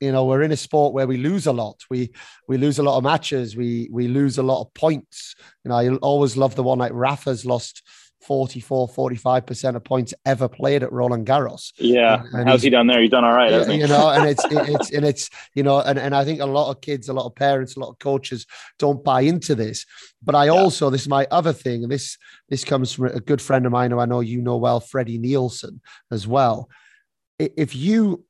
S1: you know we're in a sport where we lose a lot. We we lose a lot of matches. We we lose a lot of points. You know i always love the one like rafa's lost 44 45% of points ever played at roland garros.
S2: Yeah. And how's he done there? He's done all right
S1: yeah, you know and it's it's and it's you know and, and i think a lot of kids a lot of parents a lot of coaches don't buy into this. But i yeah. also this is my other thing and this this comes from a good friend of mine who i know you know well freddie nielsen as well. If you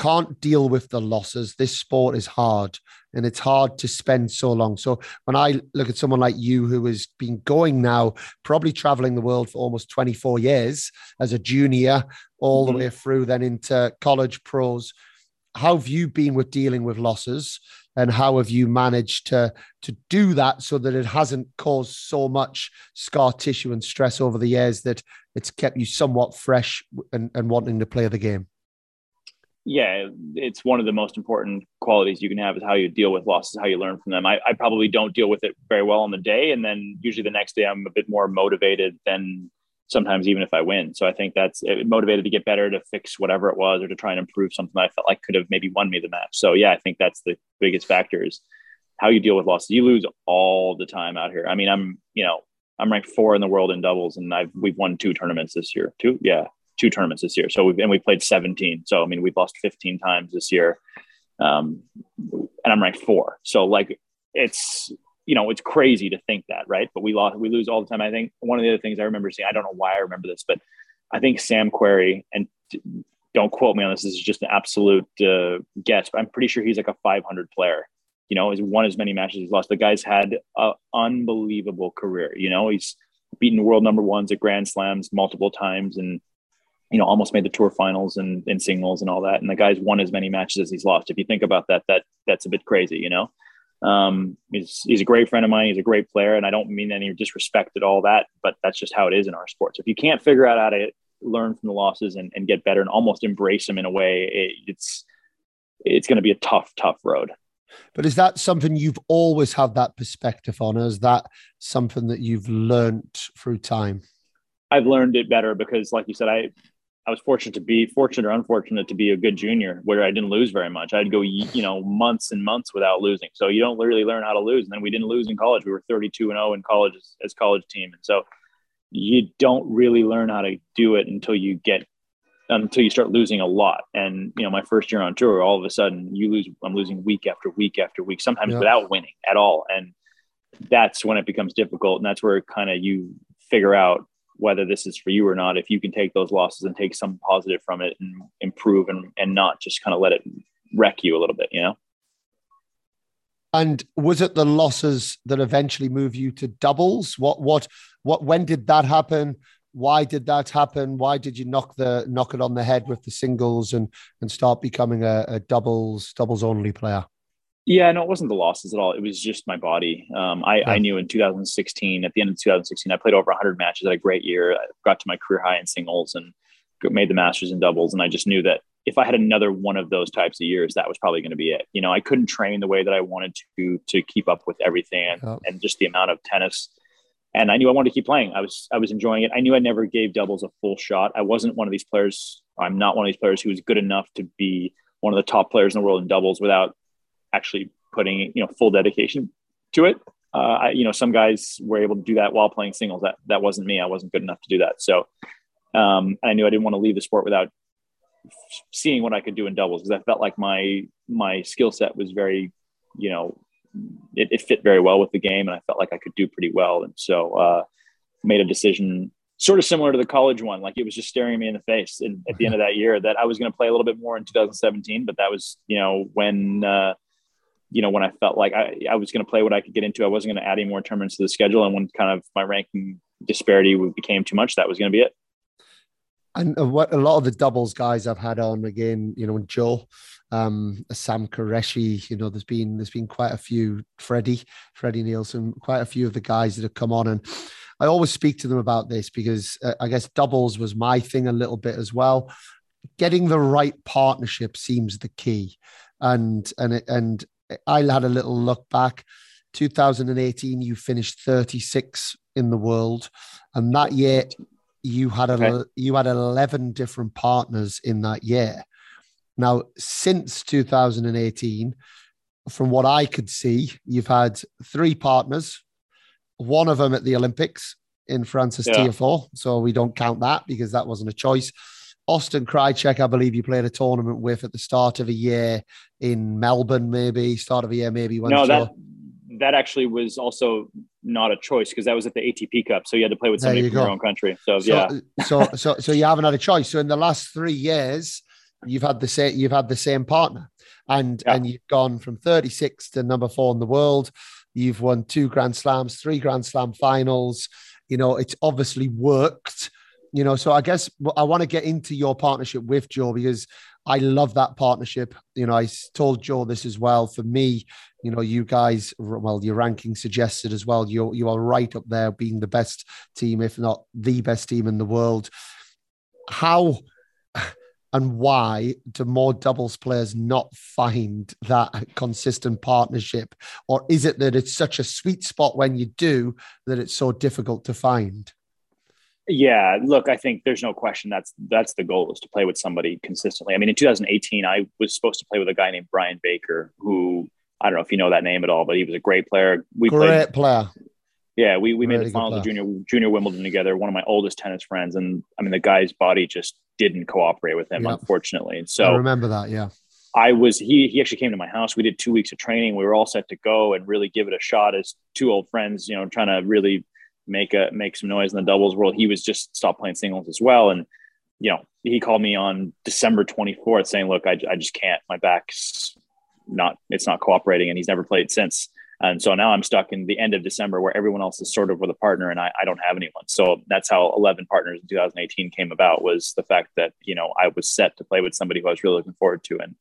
S1: can't deal with the losses. This sport is hard and it's hard to spend so long. So when I look at someone like you who has been going now, probably traveling the world for almost 24 years as a junior, all mm-hmm. the way through then into college pros, how have you been with dealing with losses and how have you managed to to do that so that it hasn't caused so much scar tissue and stress over the years that it's kept you somewhat fresh and, and wanting to play the game
S2: yeah, it's one of the most important qualities you can have is how you deal with losses, how you learn from them. I, I, probably don't deal with it very well on the day. And then usually the next day I'm a bit more motivated than sometimes even if I win. So I think that's motivated to get better, to fix whatever it was, or to try and improve something I felt like could have maybe won me the match. So yeah, I think that's the biggest factor is how you deal with losses. You lose all the time out here. I mean, I'm, you know, I'm ranked four in the world in doubles and I've, we've won two tournaments this year. Two. Yeah two tournaments this year. So we've, and we played 17. So, I mean, we've lost 15 times this year. Um, and I'm ranked four. So like, it's, you know, it's crazy to think that, right? But we lost, we lose all the time. I think one of the other things I remember seeing, I don't know why I remember this, but I think Sam Querrey, and don't quote me on this, this is just an absolute uh, guess, but I'm pretty sure he's like a 500 player. You know, he's won as many matches he's lost. The guy's had an unbelievable career. You know, he's beaten world number ones at Grand Slams multiple times and you know, almost made the tour finals and in singles and all that. And the guy's won as many matches as he's lost. If you think about that, that that's a bit crazy, you know. Um, he's he's a great friend of mine. He's a great player, and I don't mean any disrespect at all that, but that's just how it is in our sports. If you can't figure out how to learn from the losses and, and get better and almost embrace them in a way, it, it's it's going to be a tough, tough road.
S1: But is that something you've always had that perspective on? Or is that something that you've learned through time?
S2: I've learned it better because, like you said, I I was fortunate to be fortunate or unfortunate to be a good junior where I didn't lose very much. I'd go, you know, months and months without losing. So you don't really learn how to lose. And then we didn't lose in college. We were 32 and 0 in college as, as college team. And so you don't really learn how to do it until you get um, until you start losing a lot. And you know, my first year on tour, all of a sudden you lose. I'm losing week after week after week, sometimes yeah. without winning at all. And that's when it becomes difficult. And that's where kind of you figure out whether this is for you or not. If you can take those losses and take some positive from it and improve and and not just kind of let it wreck you a little bit, you know.
S1: And was it the losses that eventually move you to doubles? What what what when did that happen? why did that happen? Why did you knock the knock it on the head with the singles and and start becoming a, a doubles doubles only player?
S2: Yeah, no, it wasn't the losses at all. It was just my body. Um, I, yeah. I knew in 2016, at the end of 2016, I played over 100 matches. I had a great year. I got to my career high in singles and made the Masters in doubles. And I just knew that if I had another one of those types of years, that was probably going to be it. You know, I couldn't train the way that I wanted to to keep up with everything and, yeah. and just the amount of tennis and I knew I wanted to keep playing. I was I was enjoying it. I knew I never gave doubles a full shot. I wasn't one of these players. I'm not one of these players who was good enough to be one of the top players in the world in doubles without actually putting you know full dedication to it. Uh, I, you know, some guys were able to do that while playing singles. That that wasn't me. I wasn't good enough to do that. So um, I knew I didn't want to leave the sport without seeing what I could do in doubles because I felt like my my skill set was very, you know, it, it, fit very well with the game, and I felt like I could do pretty well. And so, uh, made a decision sort of similar to the college one. Like it was just staring me in the face and at the end of that year that I was going to play a little bit more in 2017, but that was, you know, when, uh, you know, when I felt like I, I was going to play what I could get into, I wasn't going to add any more tournaments to the schedule. And when kind of my ranking disparity became too much, that was going to be it.
S1: And what a lot of the doubles guys I've had on again, you know, Joe, um, Sam Qureshi, you know, there's been there's been quite a few Freddie, Freddie Nielsen, quite a few of the guys that have come on, and I always speak to them about this because uh, I guess doubles was my thing a little bit as well. Getting the right partnership seems the key, and and and I had a little look back. 2018, you finished 36 in the world, and that year you had a okay. you had 11 different partners in that year now, since 2018, from what I could see, you've had three partners, one of them at the Olympics in Frances yeah. Tiafoe. So we don't count that because that wasn't a choice. Austin Krajicek, I believe you played a tournament with at the start of a year in Melbourne, maybe start of a year, maybe.
S2: No, that that actually was also not a choice because that was at the ATP Cup, so you had to play with somebody you from go. your own country. So, so yeah,
S1: so so so you haven't had a choice. So in the last three years, you've had the same you've had the same partner and yeah. and you've gone from 36 to number four in the world you've won two grand slams three grand slam finals you know it's obviously worked you know so i guess i want to get into your partnership with joe because i love that partnership. You know i told joe this as well. For me you know you guys well your ranking suggested as well you you are right up there being the best team if not the best team in the world. How and why do more doubles players not find that consistent partnership? Or is it that it's such a sweet spot when you do that it's so difficult to find
S2: yeah look i think there's no question that's that's the goal is to play with somebody consistently i mean in 2018 i was supposed to play with a guy named brian baker who i don't know if you know that name at all but he was a great player
S1: we great played, player
S2: yeah, we, we made the finals of junior junior Wimbledon together. One of my oldest tennis friends, and I mean the guy's body just didn't cooperate with him, yep. unfortunately. So
S1: I remember that. Yeah,
S2: I was he he actually came to my house. We did two weeks of training. We were all set to go and really give it a shot as two old friends. You know, trying to really make a make some noise in the doubles world. He was just stopped playing singles as well, and you know he called me on December 24th saying, "Look, I I just can't. My back's not it's not cooperating," and he's never played since. And so now I'm stuck in the end of December where everyone else is sort of with a partner and I, I don't have anyone. So that's how 11 partners in 2018 came about was the fact that, you know, I was set to play with somebody who I was really looking forward to and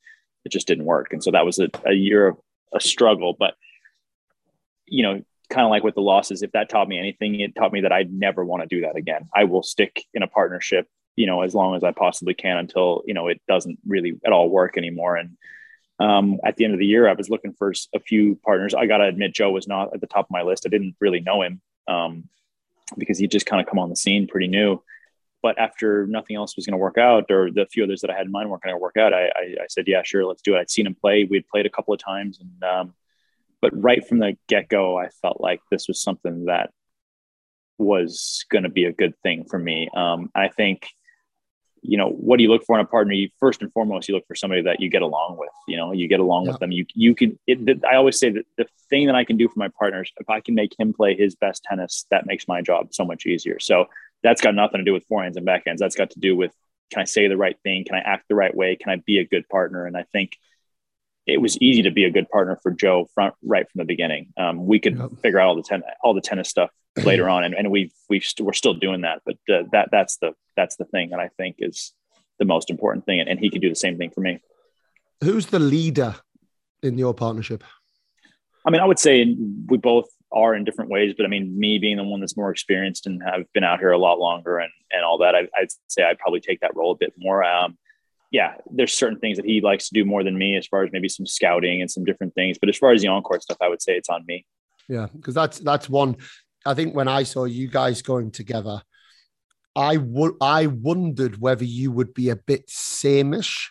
S2: it just didn't work. And so that was a, a year of a struggle, but you know, kind of like with the losses, if that taught me anything, it taught me that I'd never want to do that again. I will stick in a partnership, you know, as long as I possibly can until, you know, it doesn't really at all work anymore. And, um, at the end of the year, I was looking for a few partners. I got to admit, Joe was not at the top of my list. I didn't really know him um, because he just kind of come on the scene pretty new. But after nothing else was going to work out, or the few others that I had in mind weren't going to work out, I, I, I, said, "Yeah, sure, let's do it." I'd seen him play. We'd played a couple of times, and um, but right from the get go, I felt like this was something that was going to be a good thing for me. Um, I think you know what do you look for in a partner? You first and foremost you look for somebody that you get along with you know you get along yeah. with them. You you can it, i always say that the thing that i can do for my partners if i can make him play his best tennis that makes my job so much easier. So that's got nothing to do with forehands and backhands. That's got to do with can i say the right thing? Can i act the right way? Can i be a good partner? And i think it was easy to be a good partner for Joe front right from the beginning. Um, we could yep. figure out all the ten, all the tennis stuff later on, and, and we we st- we're still doing that. But uh, that that's the that's the thing that I think is the most important thing, and, and he could do the same thing for me.
S1: Who's the leader in your partnership?
S2: I mean, I would say we both are in different ways, but I mean, me being the one that's more experienced and have been out here a lot longer and and all that, I, would say I'd probably take that role a bit more. Um, yeah, there's certain things that he likes to do more than me, as far as maybe some scouting and some different things. But as far as the on-court stuff, I would say it's on me.
S1: Yeah, because that's that's one. I think when I saw you guys going together, I would I wondered whether you would be a bit sameish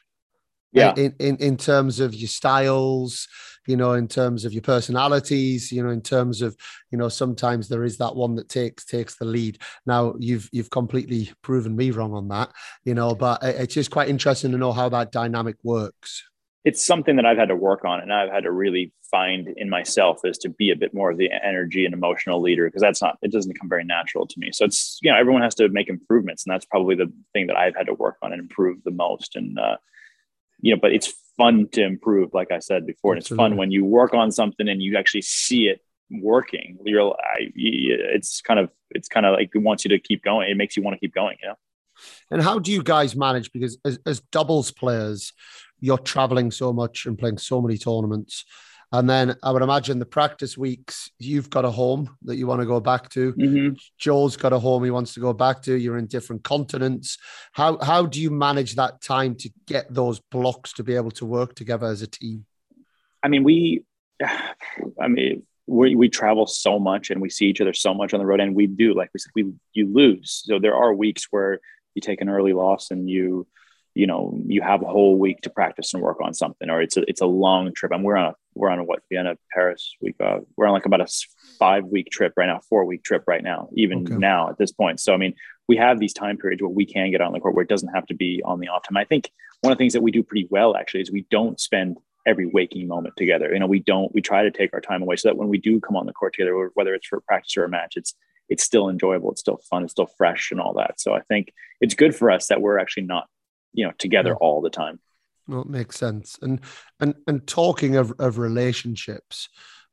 S2: yeah
S1: in, in in terms of your styles you know in terms of your personalities you know in terms of you know sometimes there is that one that takes takes the lead now you've you've completely proven me wrong on that you know but it's just quite interesting to know how that dynamic works
S2: it's something that I've had to work on and I've had to really find in myself is to be a bit more of the energy and emotional leader because that's not it doesn't come very natural to me. So it's you know everyone has to make improvements and that's probably the thing that I've had to work on and improve the most. And uh, you know, but it's fun to improve, like I said before. And it's fun when you work on something and you actually see it working. You're, I, it's kind of, it's kind of like it wants you to keep going. It makes you want to keep going, you know?
S1: And how do you guys manage? Because as, as doubles players, you're traveling so much and playing so many tournaments. And then I would imagine the practice weeks, you've got a home that you want to go back to.
S2: Mm-hmm.
S1: Joe's got a home he wants to go back to. You're in different continents. How how do you manage that time to get those blocks to be able to work together as a team?
S2: I mean, we, I mean, we, we travel so much and we see each other so much on the road, and we do, like we said, we you lose. So there are weeks where you take an early loss and you you know you have a whole week to practice and work on something or it's a it's a long trip. And we're on a we're on a what vienna paris week uh, we're on like about a five week trip right now four week trip right now even okay. now at this point. So i mean we have these time periods where we can get on the court where it doesn't have to be on the off time. I think one of the things that we do pretty well actually is we don't spend every waking moment together. You know we don't we try to take our time away so that when we do come on the court together whether it's for practice or a match it's it's still enjoyable it's still fun it's still fresh and all that. So i think it's good for us that we're actually not you know together yeah. all the time
S1: well, it makes sense and and and talking of, of relationships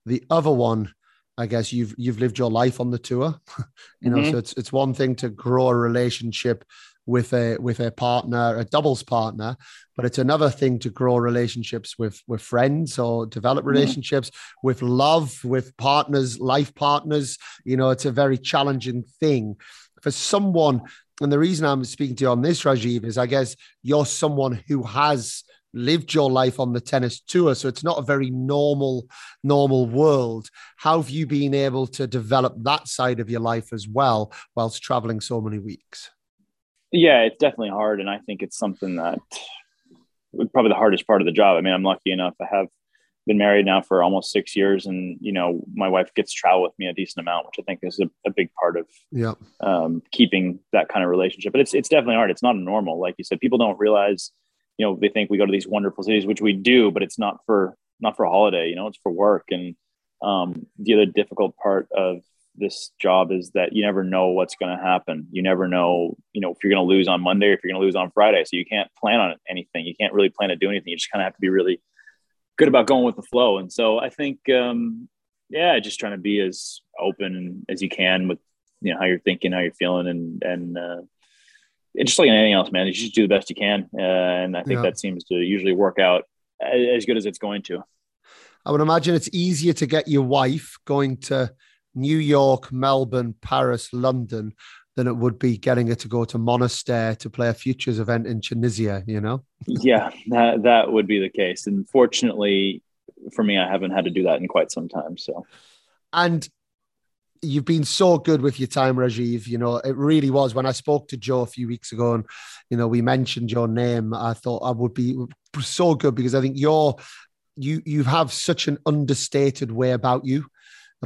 S1: the other one i guess you've you've lived your life on the tour you know mm-hmm. so it's it's one thing to grow a relationship with a with a partner a doubles partner but it's another thing to grow relationships with with friends or develop mm-hmm. relationships mm-hmm. with love with partners life partners you know it's a very challenging thing for someone and the reason I'm speaking to you on this, Rajeev, is I guess you're someone who has lived your life on the tennis tour. So it's not a very normal, normal world. How have you been able to develop that side of your life as well whilst traveling so many weeks?
S2: Yeah, it's definitely hard. And I think it's something that probably the hardest part of the job. I mean, I'm lucky enough i have been married now for almost six years and you know my wife gets to travel with me a decent amount which i think is a, a big part of
S1: yeah.
S2: um, keeping that kind of relationship. But it's it's definitely hard. It's not normal. Like you said people don't realize you know they think we go to these wonderful cities which we do but it's not for not for a holiday you know it's for work. And um, the other difficult part of this job is that you never know what's going to happen. You never know you know if you're going to lose on monday or if you're going to lose on friday. So you can't plan on anything. You can't really plan to do anything. You just kind of have to be really good about going with the flow. And so I think, um, yeah, just trying to be as open as you can with, you know, how you're thinking, how you're feeling, and and uh, just like anything else, man, you just do the best you can. Uh, and I think yeah. that seems to usually work out as good as it's going to.
S1: I would imagine it's easier to get your wife going to New York, Melbourne, Paris, London than it would be getting her to go to Monastir to play a futures event in Tunisia, you know?
S2: yeah, that, that would be the case. And fortunately for me, I haven't had to do that in quite some time. So,
S1: and you've been so good with your time, Rajeev. You know, it really was. When I spoke to Joe a few weeks ago and, you know, we mentioned your name, I thought I would be so good because I think you're, you, you have such an understated way about you.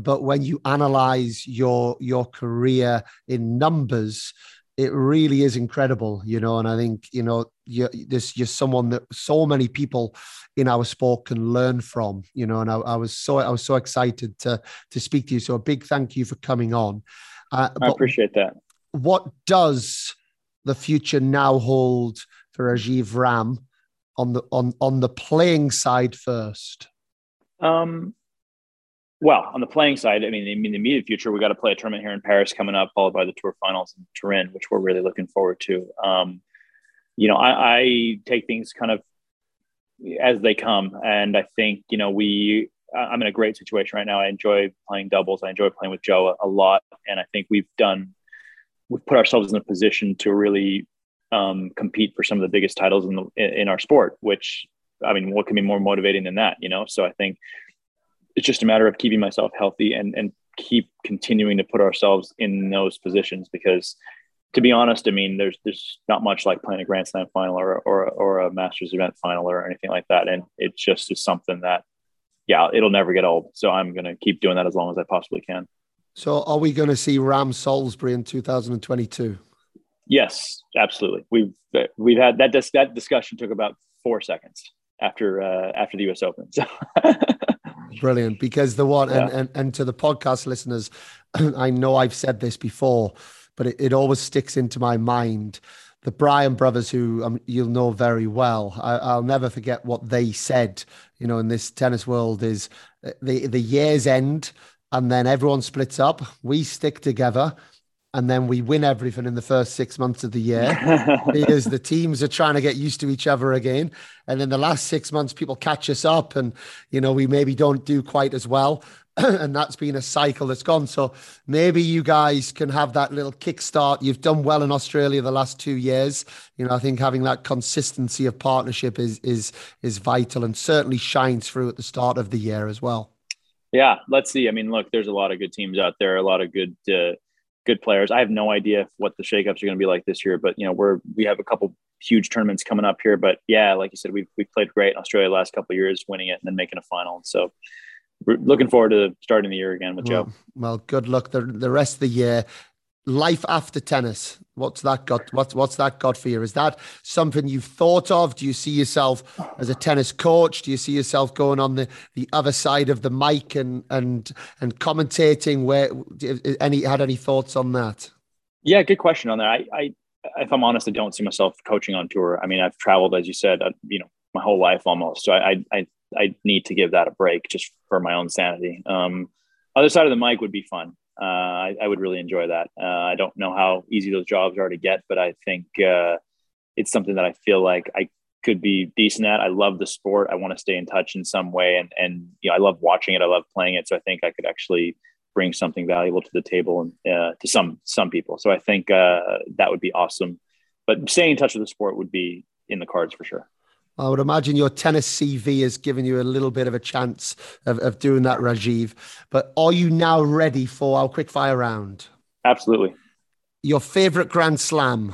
S1: But when you analyze your your career in numbers, it really is incredible, you know. And I think you know you're this you're someone that so many people in our sport can learn from, you know. And I, I was so I was so excited to to speak to you. So a big thank you for coming on.
S2: Uh, I appreciate that.
S1: What does the future now hold for Rajeev Ram on the on on the playing side first?
S2: Um, well, on the playing side, I mean, in the immediate future, we got to play a tournament here in Paris coming up, followed by the Tour Finals in Turin, which we're really looking forward to. Um, you know, I, I, take things kind of as they come, and I think you know we. I'm in a great situation right now. I enjoy playing doubles. I enjoy playing with Joe a, a lot, and I think we've done. We've put ourselves in a position to really um, compete for some of the biggest titles in the in our sport. Which, I mean, what can be more motivating than that? You know, so I think it's just a matter of keeping myself healthy and and keep continuing to put ourselves in those positions because to be honest, I mean, there's there's not much like playing a Grand Slam final or or or a Masters event final or anything like that, and it just is something that, yeah, it'll never get old. So I'm gonna keep doing that as long as I possibly can.
S1: So are we going to see Ram Salisbury in 2022?
S2: Yes, absolutely. We've we've had that dis- that discussion took about four seconds after uh, after the U.S. Open. So
S1: Brilliant. Because the one, yeah. and, and, and to the podcast listeners, I know I've said this before, but it, it always sticks into my mind. The Bryan brothers, who um, you'll know very well, I, will never forget what they said. You know, in this tennis world, is uh, the the years end, and then everyone splits up. We stick together, and then we win everything in the first six months of the year because the teams are trying to get used to each other again. And then the last six months, people catch us up, and you know we maybe don't do quite as well. and that's been a cycle that's gone. So maybe you guys can have that little kickstart. You've done well in Australia the last two years. You know, I think having that consistency of partnership is is is vital and certainly shines through at the start of the year as well.
S2: Yeah, let's see. I mean, look, there's a lot of good teams out there, a lot of good. Uh, good players. I have no idea what the shakeups are going to be like this year, but you know, we're we have a couple huge tournaments coming up here. But yeah, like you said, we've we played great in Australia last couple of years, winning it and then making a final. So we're looking forward to starting the year again with
S1: well,
S2: Joe.
S1: Well, good luck the the rest of the year life after tennis. What's that got what's what's that got for you? Is that something you've thought of? Do you see yourself as a tennis coach? Do you see yourself going on the the other side of the mic and and and commentating? Where any had any thoughts on that?
S2: Yeah good question on that. I i if i'm honest i don't see myself coaching on tour. I mean i've traveled as you said uh, you know my whole life almost. So i i i need to give that a break just for my own sanity. Um other side of the mic would be fun uh, I, I, would really enjoy that. Uh, I don't know how easy those jobs are to get, but I think uh, it's something that I feel like I could be decent at. I love the sport. I want to stay in touch in some way, and and you know I love watching it. I love playing it. So I think I could actually bring something valuable to the table and uh, to some some people. So I think uh, that would be awesome. But staying in touch with the sport would be in the cards for sure.
S1: I would imagine your tennis CV has given you a little bit of a chance of, of doing that, Rajeev. But are you now ready for our quick fire round?
S2: Absolutely.
S1: Your favorite Grand Slam?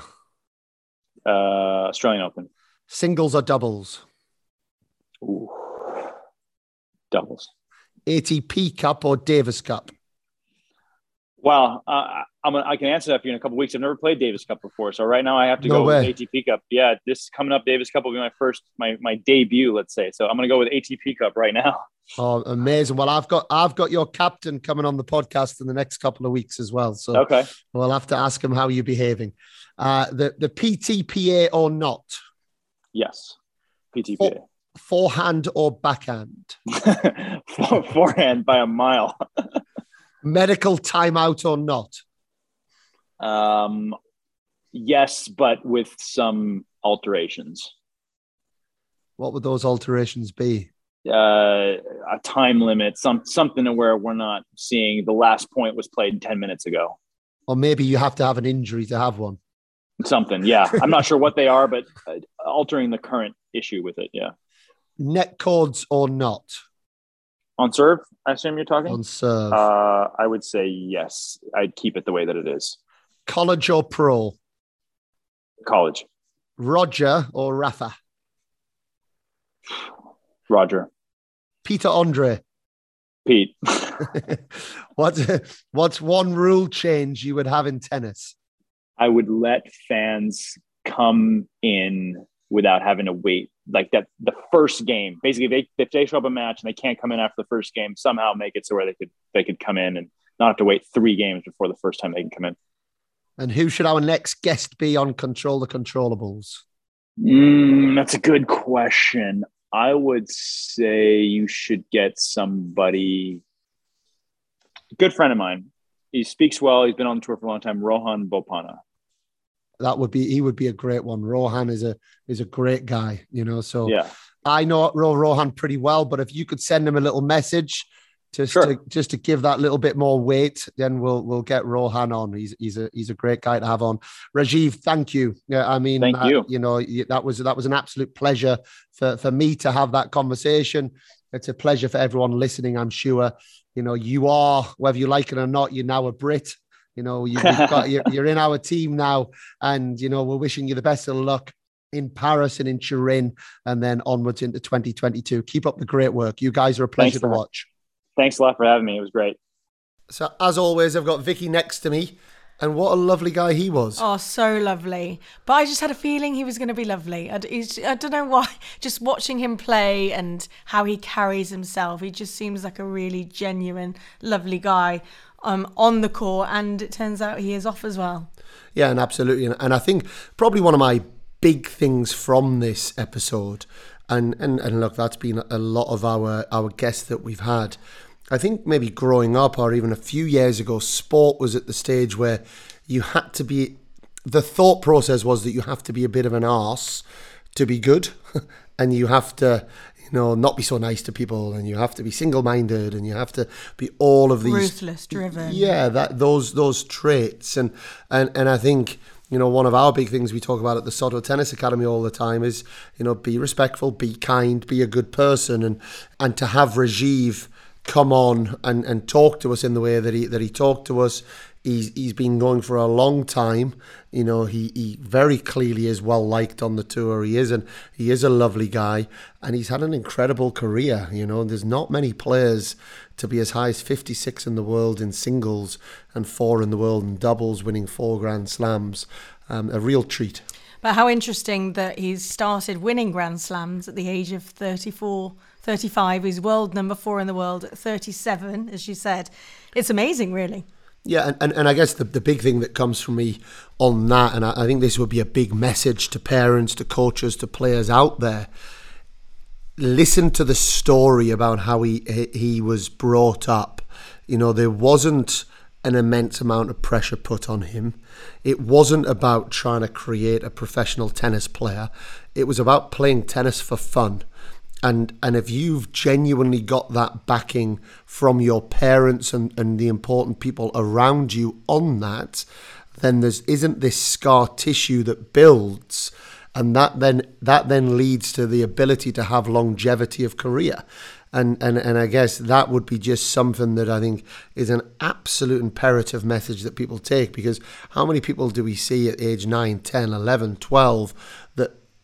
S2: Uh, Australian Open.
S1: Singles or doubles?
S2: Ooh. Doubles.
S1: ATP Cup or Davis Cup?
S2: Well, uh, I'm a, I can answer that for you in a couple weeks. I've never played Davis Cup before, so right now I have to no go way. with ATP Cup. Yeah, this coming up, Davis Cup will be my first, my my debut, let's say. So I'm going to go with ATP Cup right now.
S1: Oh, amazing! Well, I've got I've got your captain coming on the podcast in the next couple of weeks as well. So
S2: okay,
S1: we'll have to ask him how you're behaving. Uh, the the PTPA or not?
S2: Yes, PTPA. For,
S1: forehand or backhand?
S2: forehand by a mile.
S1: Medical timeout or not?
S2: Um, yes, but with some alterations.
S1: What would those alterations be?
S2: Uh, a time limit, some something where we're not seeing the last point was played ten minutes ago.
S1: Or maybe you have to have an injury to have one.
S2: Something, yeah. I'm not sure what they are, but uh, altering the current issue with it, yeah.
S1: Net cords or not?
S2: On serve, I assume you're talking?
S1: On serve.
S2: Uh, I would say yes. I'd keep it the way that it is.
S1: College or pro?
S2: College.
S1: Roger or Rafa?
S2: Roger.
S1: Pete or Andre.
S2: Pete.
S1: what's what's one rule change you would have in tennis?
S2: I would let fans come in without having to wait. Like that, the first game. Basically, they if they show up a match and they can't come in after the first game, somehow make it so where they could they could come in and not have to wait three games before the first time they can come in.
S1: And who should our next guest be on Control the Controllables?
S2: Mm, that's a good question. I would say you should get somebody. Good friend of mine. He speaks well. He's been on the tour for a long time. Rohan Bopanna.
S1: That would be he would be a great one. Rohan is a is a great guy, you know. So
S2: yeah,
S1: I know Rohan pretty well, but if you could send him a little message, just
S2: Sure.
S1: to just to give that little bit more weight, then we'll we'll get Rohan on. He's he's a he's a great guy to have on. Rajeev, thank you. Yeah, I mean,
S2: Thank
S1: uh,
S2: you.
S1: You know, that was that was an absolute pleasure for for me to have that conversation. It's a pleasure for everyone listening. I'm sure. You know, you are whether you like it or not. You're now a Brit. You know, you, you've got you're, you're in our team now, and you know we're wishing you the best of luck in Paris and in Turin, and then onwards into 2022. Keep up the great work. You guys are a pleasure
S2: Thanks
S1: to watch.
S2: Thanks a lot for having me. It was great.
S1: So as always, I've got Vicky next to me, and what a lovely guy he was.
S3: Oh, so lovely. But I just had a feeling he was going to be lovely. I, d- he's- I don't know why. Just watching him play and how he carries himself, he just seems like a really genuine, lovely guy um, on the court. And it turns out he is off as well.
S1: Yeah, and absolutely, and, and I think probably one of my big things from this episode, and and and look, that's been a lot of our our guests that we've had. I think maybe growing up, or even a few years ago, sport was at the stage where you had to be. The thought process was that you have to be a bit of an arse to be good, and you have to. You know, not be so nice to people, and you have to be single-minded, and you have to be all of these
S3: Ruthless, driven.
S1: yeah, that those those traits, and and and I think you know one of our big things we talk about at the Soto Tennis Academy all the time is you know be respectful, be kind, be a good person, and and to have Rajeev come on and and talk to us in the way that he that he talked to us. He's, he's been going for a long time. You know, he, he very clearly is well liked on the tour. He is, and he is a lovely guy, and he's had an incredible career. You know, there's not many players to be as high as 56 in the world in singles and four in the world in doubles, winning four Grand Slams. Um, a real treat.
S3: But how interesting that he's started winning Grand Slams at the age of 34, 35. He's world number four in the world at 37, as you said. It's amazing, really.
S1: Yeah, and, and, and I guess the, the big thing that comes from me on that, and I, I think this would be a big message to parents, to coaches, to players out there. Listen to the story about how he- he was brought up. You know, there wasn't an immense amount of pressure put on him. It wasn't about trying to create a professional tennis player. It was about playing tennis for fun. And and if you've genuinely got that backing from your parents and, and the important people around you on that, then there's isn't this scar tissue that builds and that then that then leads to the ability to have longevity of career. And, and and I guess that would be just something that I think is an absolute imperative message that people take because how many people do we see at age 9, 10, 11, 12 that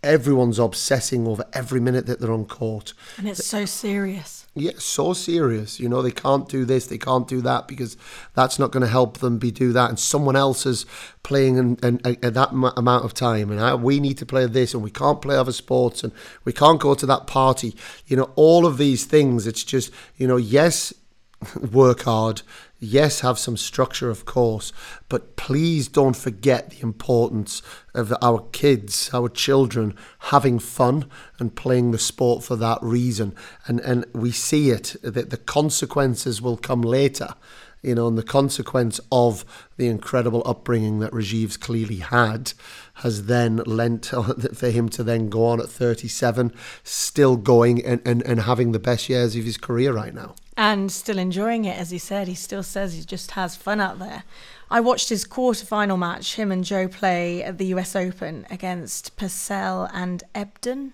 S1: everyone's obsessing over every minute that they're on court.
S3: And it's so serious.
S1: Yeah, so serious. You know, they can't do this, they can't do that because that's not going to help them be do that. And someone else is playing in, in, at that m- amount of time. And I, we need to play this and we can't play other sports and we can't go to that party. You know, all of these things, it's just, you know, yes, work hard. Yes, have some structure, of course, but please don't forget the importance of our kids, our children having fun and playing the sport for that reason. And and we see it that the consequences will come later. You know, and the consequence of the incredible upbringing that Rajeev's clearly had has then lent for him to then go on at 37, still going and, and, and having the best years of his career right now.
S3: And still enjoying it. As he said, he still says he just has fun out there. I watched his quarterfinal match, him and Joe play at the US Open against Purcell and Ebden.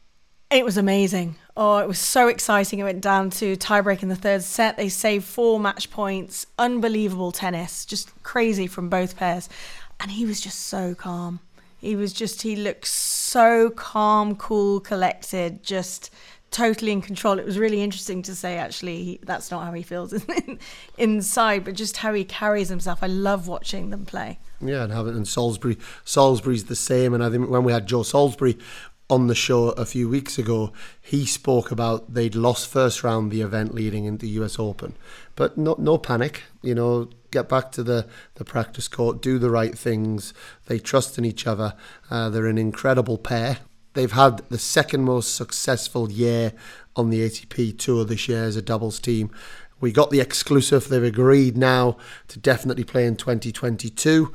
S3: It was amazing. Oh, it was so exciting. It went down to tiebreak in the third set. They saved four match points. Unbelievable tennis. Just crazy from both pairs. And he was just so calm. He was just, he looked so calm, cool, collected, just totally in control. It was really interesting to say, actually, he, that's not how he feels inside, but just how he carries himself. I love watching them play.
S1: Yeah, and having and Salisbury, Salisbury's the same. And I think when we had Joe Salisbury on the show a few weeks ago, he spoke about they'd lost first round the event leading into the US Open, but no no panic. You know, get back to the the practice court, do the right things. They trust in each other. Uh, they're an incredible pair. They've had the second most successful year on the ATP tour this year as a doubles team. We got the exclusive. They've agreed now to definitely play in 2022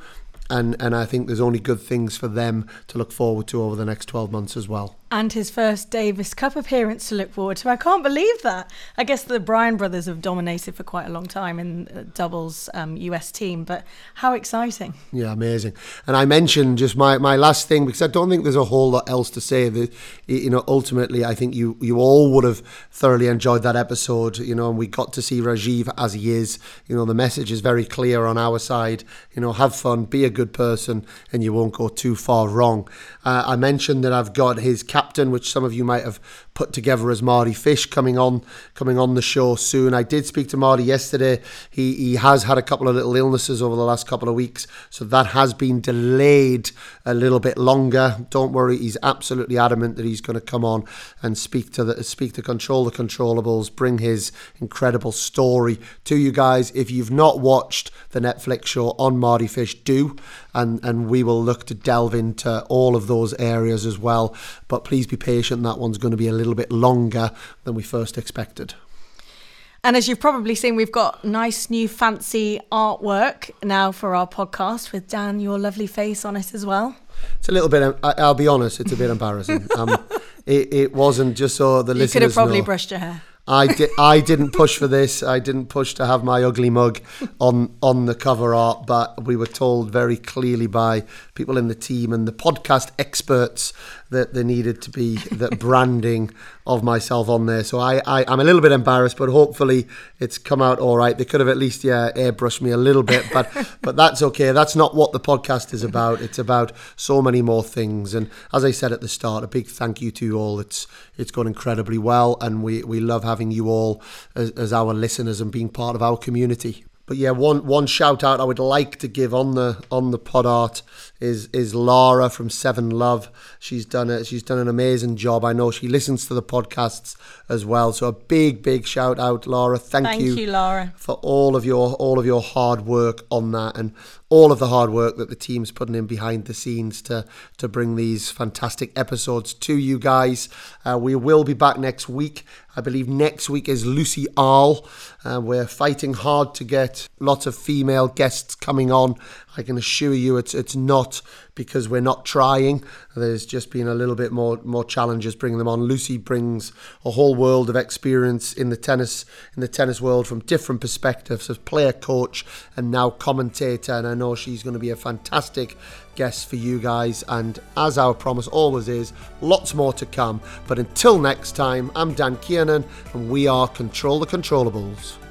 S1: and and I think there's only good things for them to look forward to over the next 12 months as well
S3: and his first Davis Cup appearance to look forward to. I can't believe that. I guess the Bryan brothers have dominated for quite a long time in doubles um, US team, but how exciting!
S1: Yeah, amazing. And I mentioned just my, my last thing because I don't think there's a whole lot else to say. That you know, ultimately, I think you you all would have thoroughly enjoyed that episode. You know, and we got to see Rajeev as he is. You know, the message is very clear on our side. You know, have fun, be a good person, and you won't go too far wrong. Uh, I mentioned that I've got his cap captain, which some of you might have put together as Mardy Fish coming on coming on the show soon. I did speak to Mardy yesterday. He he has had a couple of little illnesses over the last couple of weeks, so that has been delayed a little bit longer. Don't worry, he's absolutely adamant that he's going to come on and speak to the speak to control the controllables, bring his incredible story to you guys. If you've not watched the Netflix show on Mardy Fish, do and and we will look to delve into all of those areas as well. But please be patient; that one's going to be a little bit longer than we first expected.
S3: And as you've probably seen, we've got nice new fancy artwork now for our podcast with Dan, your lovely face on it as well.
S1: It's a little bit. I'll be honest. It's a bit embarrassing. Um, it, it wasn't just so the you listeners.
S3: You could have probably
S1: know.
S3: brushed your hair.
S1: I did. I didn't push for this. I didn't push to have my ugly mug on on the cover art, but we were told very clearly by people in the team and the podcast experts that there needed to be that branding of myself on there. So I, I am a little bit embarrassed, but hopefully it's come out all right. They could have at least yeah airbrushed me a little bit, but but that's okay. That's not what the podcast is about. It's about so many more things. And as I said at the start, a big thank you to you all. It's it's gone incredibly well, and we we love having you all as, as our listeners and being part of our community. But yeah, one one shout out I would like to give on the on the pod art is is Laura from Seven Love. She's done it. She's done an amazing job. I know she listens to the podcasts as well. So a big big shout out, Laura. Thank,
S3: Thank
S1: you,
S3: you, Laura,
S1: for all of your all of your hard work on that and all of the hard work that the team's putting in behind the scenes to to bring these fantastic episodes to you guys. Uh, we will be back next week. I believe next week is Lucie Ahl. Uh, we're fighting hard to get lots of female guests coming on. I can assure you it's it's not because we're not trying. There's just been a little bit more more challenges bringing them on. Lucie brings a whole world of experience in the tennis in the tennis world from different perspectives as player, coach, and now commentator. And I know she's going to be a fantastic guest for you guys. And as our promise always is, lots more to come. But until next time, I'm Dan Kiernan, and we are Control the Controllables.